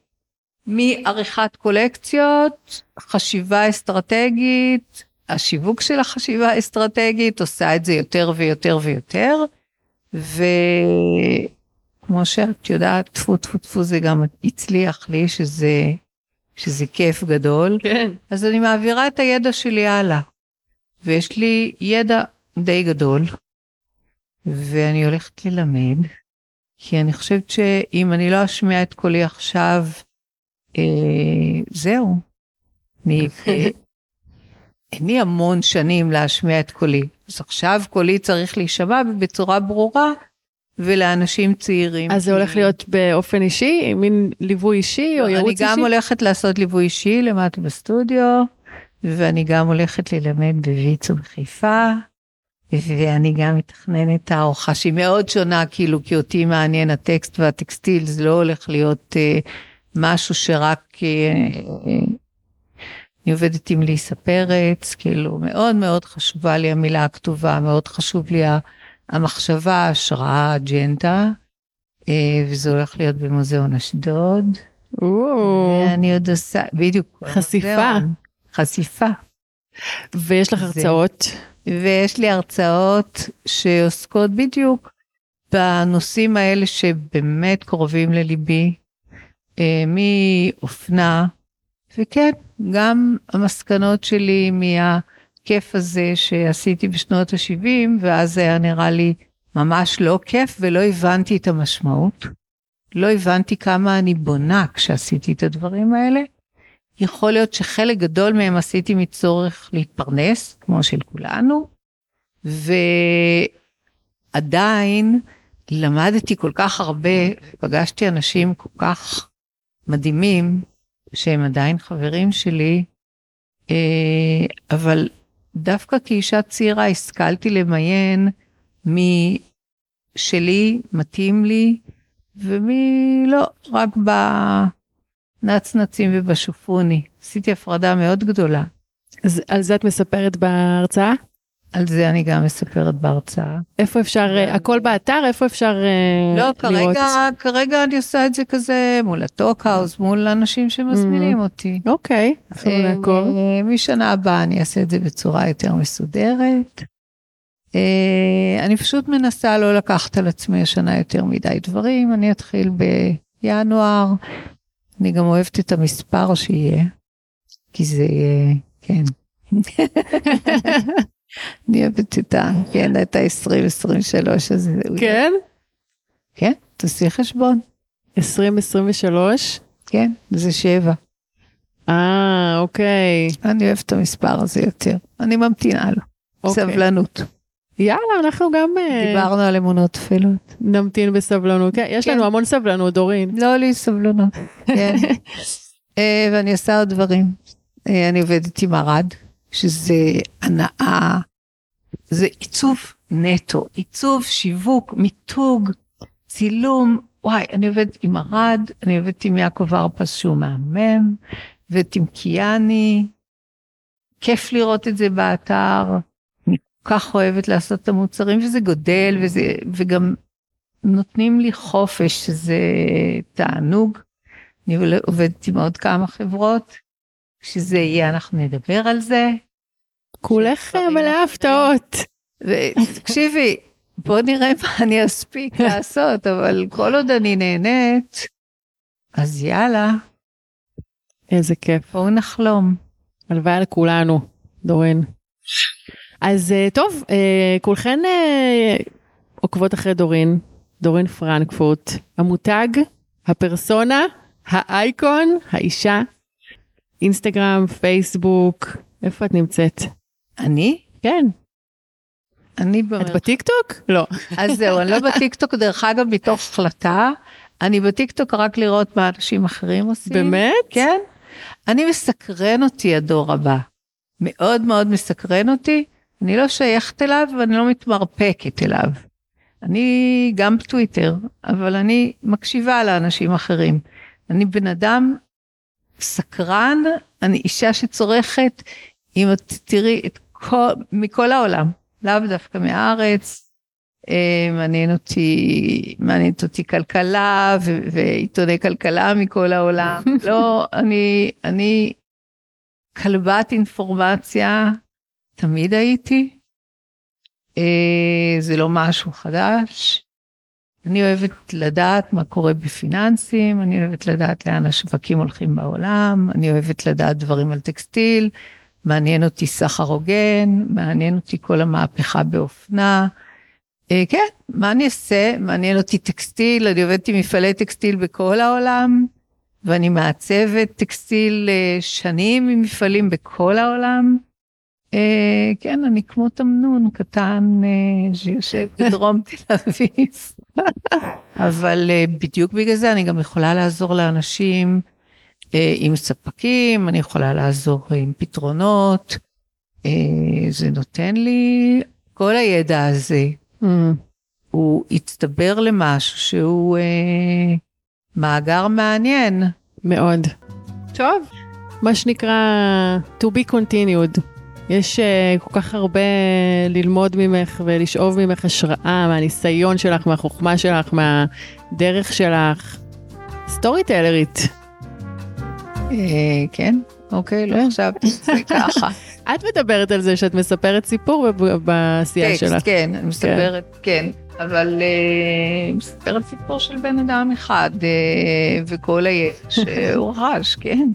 מעריכת קולקציות, חשיבה אסטרטגית, השיווק של החשיבה האסטרטגית עושה את זה יותר ויותר ויותר, וכמו שאת יודעת, טפו טפו טפו זה גם הצליח לי, שזה, שזה כיף גדול. כן. אז אני מעבירה את הידע שלי הלאה. ויש לי ידע די גדול, ואני הולכת ללמד, כי אני חושבת שאם אני לא אשמיע את קולי עכשיו, אה, זהו. אני, אה, אין לי המון שנים להשמיע את קולי. אז עכשיו קולי צריך להישמע בצורה ברורה, ולאנשים צעירים. אז זה הולך להיות באופן אישי, מין ליווי אישי או אני ייעוץ אישי? גם הולכת לעשות ליווי אישי למטה בסטודיו, ואני גם הולכת ללמד בוויצו בחיפה, ואני גם מתכננת תערוכה שהיא מאוד שונה, כאילו, כי אותי מעניין הטקסט והטקסטיל, זה לא הולך להיות אה, משהו שרק... אה, אה, אני עובדת עם ליסה פרץ, כאילו, מאוד מאוד חשובה לי המילה הכתובה, מאוד חשוב לי המחשבה, ההשראה, האג'נדה, אה, וזה הולך להיות במוזיאון אשדוד. או, אני עוד עושה, בדיוק. חשיפה. חשיפה. ויש לך הרצאות. ויש לי הרצאות שעוסקות בדיוק בנושאים האלה שבאמת קרובים לליבי, אה, מאופנה, וכן, גם המסקנות שלי מהכיף הזה שעשיתי בשנות ה-70, ואז היה נראה לי ממש לא כיף ולא הבנתי את המשמעות. לא הבנתי כמה אני בונה כשעשיתי את הדברים האלה. יכול להיות שחלק גדול מהם עשיתי מצורך להתפרנס, כמו של כולנו, ועדיין למדתי כל כך הרבה, פגשתי אנשים כל כך מדהימים, שהם עדיין חברים שלי, אה, אבל דווקא כאישה צעירה השכלתי למיין מי שלי מתאים לי, ומי לא, רק בנצנצים ובשופוני. עשיתי הפרדה מאוד גדולה. אז על זה את מספרת בהרצאה? על זה אני גם מספרת בהרצאה. איפה אפשר, אה, הכל באתר? איפה אפשר אה, לא, לראות? כרגע, כרגע אני עושה את זה כזה מול הטוקהאוז, מול אנשים שמזמינים אותי. אוקיי, אפשר לעקוב. אה, משנה הבאה אני אעשה את זה בצורה יותר מסודרת. אה, אני פשוט מנסה לא לקחת על עצמי השנה יותר מדי דברים, אני אתחיל בינואר. אני גם אוהבת את המספר שיהיה, כי זה יהיה, כן. אני אוהבת את ה... כן, את ה-2023 הזה. כן? כן, תעשי חשבון. 2023? כן, זה שבע. אה, אוקיי. אני אוהבת את המספר הזה יותר. אני ממתינה לו. אוקיי. סבלנות. יאללה, אנחנו גם אה, דיברנו על אמונות טפלות. נמתין בסבלנות. כן, יש כן. לנו המון סבלנות, דורין. לא לי סבלנות. כן. אה, ואני עושה עוד דברים. אה, אני עובדת עם ארד, שזה הנאה, זה עיצוב נטו, עיצוב, שיווק, מיתוג, צילום. וואי, אני עובדת עם ארד, אני עובדת עם יעקב הרפס שהוא מהמם, עובדת עם קיאני. כיף לראות את זה באתר. כך אוהבת לעשות את המוצרים, וזה גודל, וזה, וגם נותנים לי חופש, שזה תענוג. אני עובדת עם עוד כמה חברות. כשזה יהיה, אנחנו נדבר על זה. כולך מלא. הפתעות. ותקשיבי, בוא נראה מה אני אספיק לעשות, אבל כל עוד אני נהנית, אז יאללה, איזה כיף. בואו נחלום. הלוואי לכולנו, דורין. אז אה, טוב, אה, כולכן אה, עוקבות אחרי דורין, דורין פרנקפורט, המותג, הפרסונה, האייקון, האישה, אינסטגרם, פייסבוק, איפה את נמצאת? אני? כן. אני את במרחב. בטיקטוק? לא. אז זהו, אני לא בטיקטוק, דרך אגב, מתוך החלטה. אני בטיקטוק רק לראות מה אנשים אחרים עושים. באמת? כן. אני מסקרן אותי הדור הבא. מאוד מאוד מסקרן אותי. אני לא שייכת אליו ואני לא מתמרפקת אליו. אני גם בטוויטר, אבל אני מקשיבה לאנשים אחרים. אני בן אדם סקרן, אני אישה שצורכת, אם את תראי את כל, מכל העולם, לאו דווקא מהארץ. אה, מעניין אותי, מעניינת אותי כלכלה ו- ועיתוני כלכלה מכל העולם. לא, אני, אני כלבת אינפורמציה, תמיד הייתי. אה, זה לא משהו חדש. אני אוהבת לדעת מה קורה בפיננסים, אני אוהבת לדעת לאן השווקים הולכים בעולם, אני אוהבת לדעת דברים על טקסטיל, מעניין אותי סחר הוגן, מעניין אותי כל המהפכה באופנה. אה, כן, מה אני אעשה? מעניין אותי טקסטיל, אני עובדת עם מפעלי טקסטיל בכל העולם, ואני מעצבת טקסטיל אה, שנים עם מפעלים בכל העולם. אה, כן, אני כמו תמנון קטן אה, שיושב בדרום תל אביב. אבל אה, בדיוק בגלל זה אני גם יכולה לעזור לאנשים עם ספקים, אני יכולה לעזור עם פתרונות. זה נותן לי, כל הידע הזה, Mm, הוא הצטבר למשהו שהוא אה, מאגר מעניין. מאוד. טוב, מה שנקרא to be continued. יש uh, כל כך הרבה ללמוד ממך ולשאוב ממך השראה מהניסיון שלך, מהחוכמה שלך, מהדרך שלך. סטורי טיילרית. אה, כן, אוקיי, לא כן. חשבתי שזה ככה. את מדברת על זה שאת מספרת סיפור בעשייה שלך. טקסט, כן, אני מספרת, כן, אבל אה, מספרת סיפור של בן אדם אחד, אה, וכל הידע שהוא רכש, כן.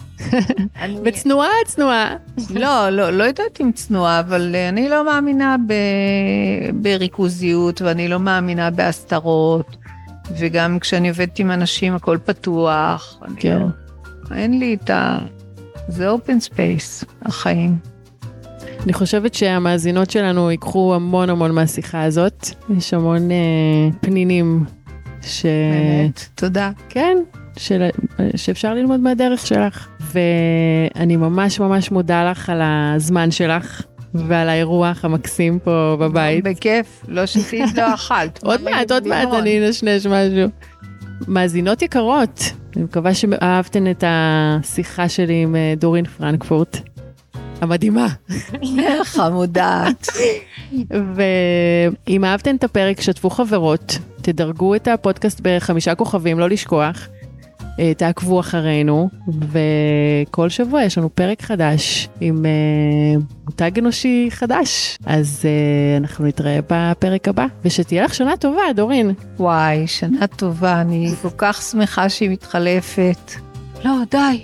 וצנועה, צנועה. לא, לא, לא יודעת אם צנועה, אבל אה, אני לא מאמינה ב... בריכוזיות, ואני לא מאמינה בהסתרות, וגם כשאני עובדת עם אנשים הכל פתוח. אני כן. אין לי את ה... זה open space, החיים. אני חושבת שהמאזינות שלנו ייקחו המון המון מהשיחה הזאת. יש המון אה, פנינים ש... באמת, תודה. כן, של... שאפשר ללמוד מהדרך שלך. ואני ממש ממש מודה לך על הזמן שלך ועל האירוח המקסים פה בבית. בכיף, לא שתית, לא אכלת. עוד מעט, עוד? מעט אני אנשנש משהו. מאזינות יקרות, אני מקווה שאהבתן את השיחה שלי עם אה, דורין פרנקפורט. המדהימה. חמודעת. ואם אהבתן את הפרק, שתפו חברות, תדרגו את הפודקאסט בחמישה כוכבים, לא לשכוח. אה, תעקבו אחרינו, וכל שבוע יש לנו פרק חדש עם אה, מותג אנושי חדש. אז אה, אנחנו נתראה בפרק הבא, ושתהיה לך שנה טובה, דורין. וואי, שנה טובה, אני כל כך שמחה שהיא מתחלפת. לא, די,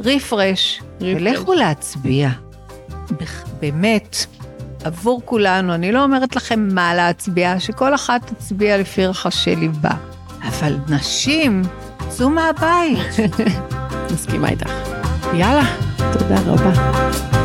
רפרש. ולכו להצביע. באמת, עבור כולנו, אני לא אומרת לכם מה להצביע, שכל אחת תצביע לפי רחשי ליבה. אבל נשים, צאו מהבית. מסכימה איתך. יאללה, תודה רבה.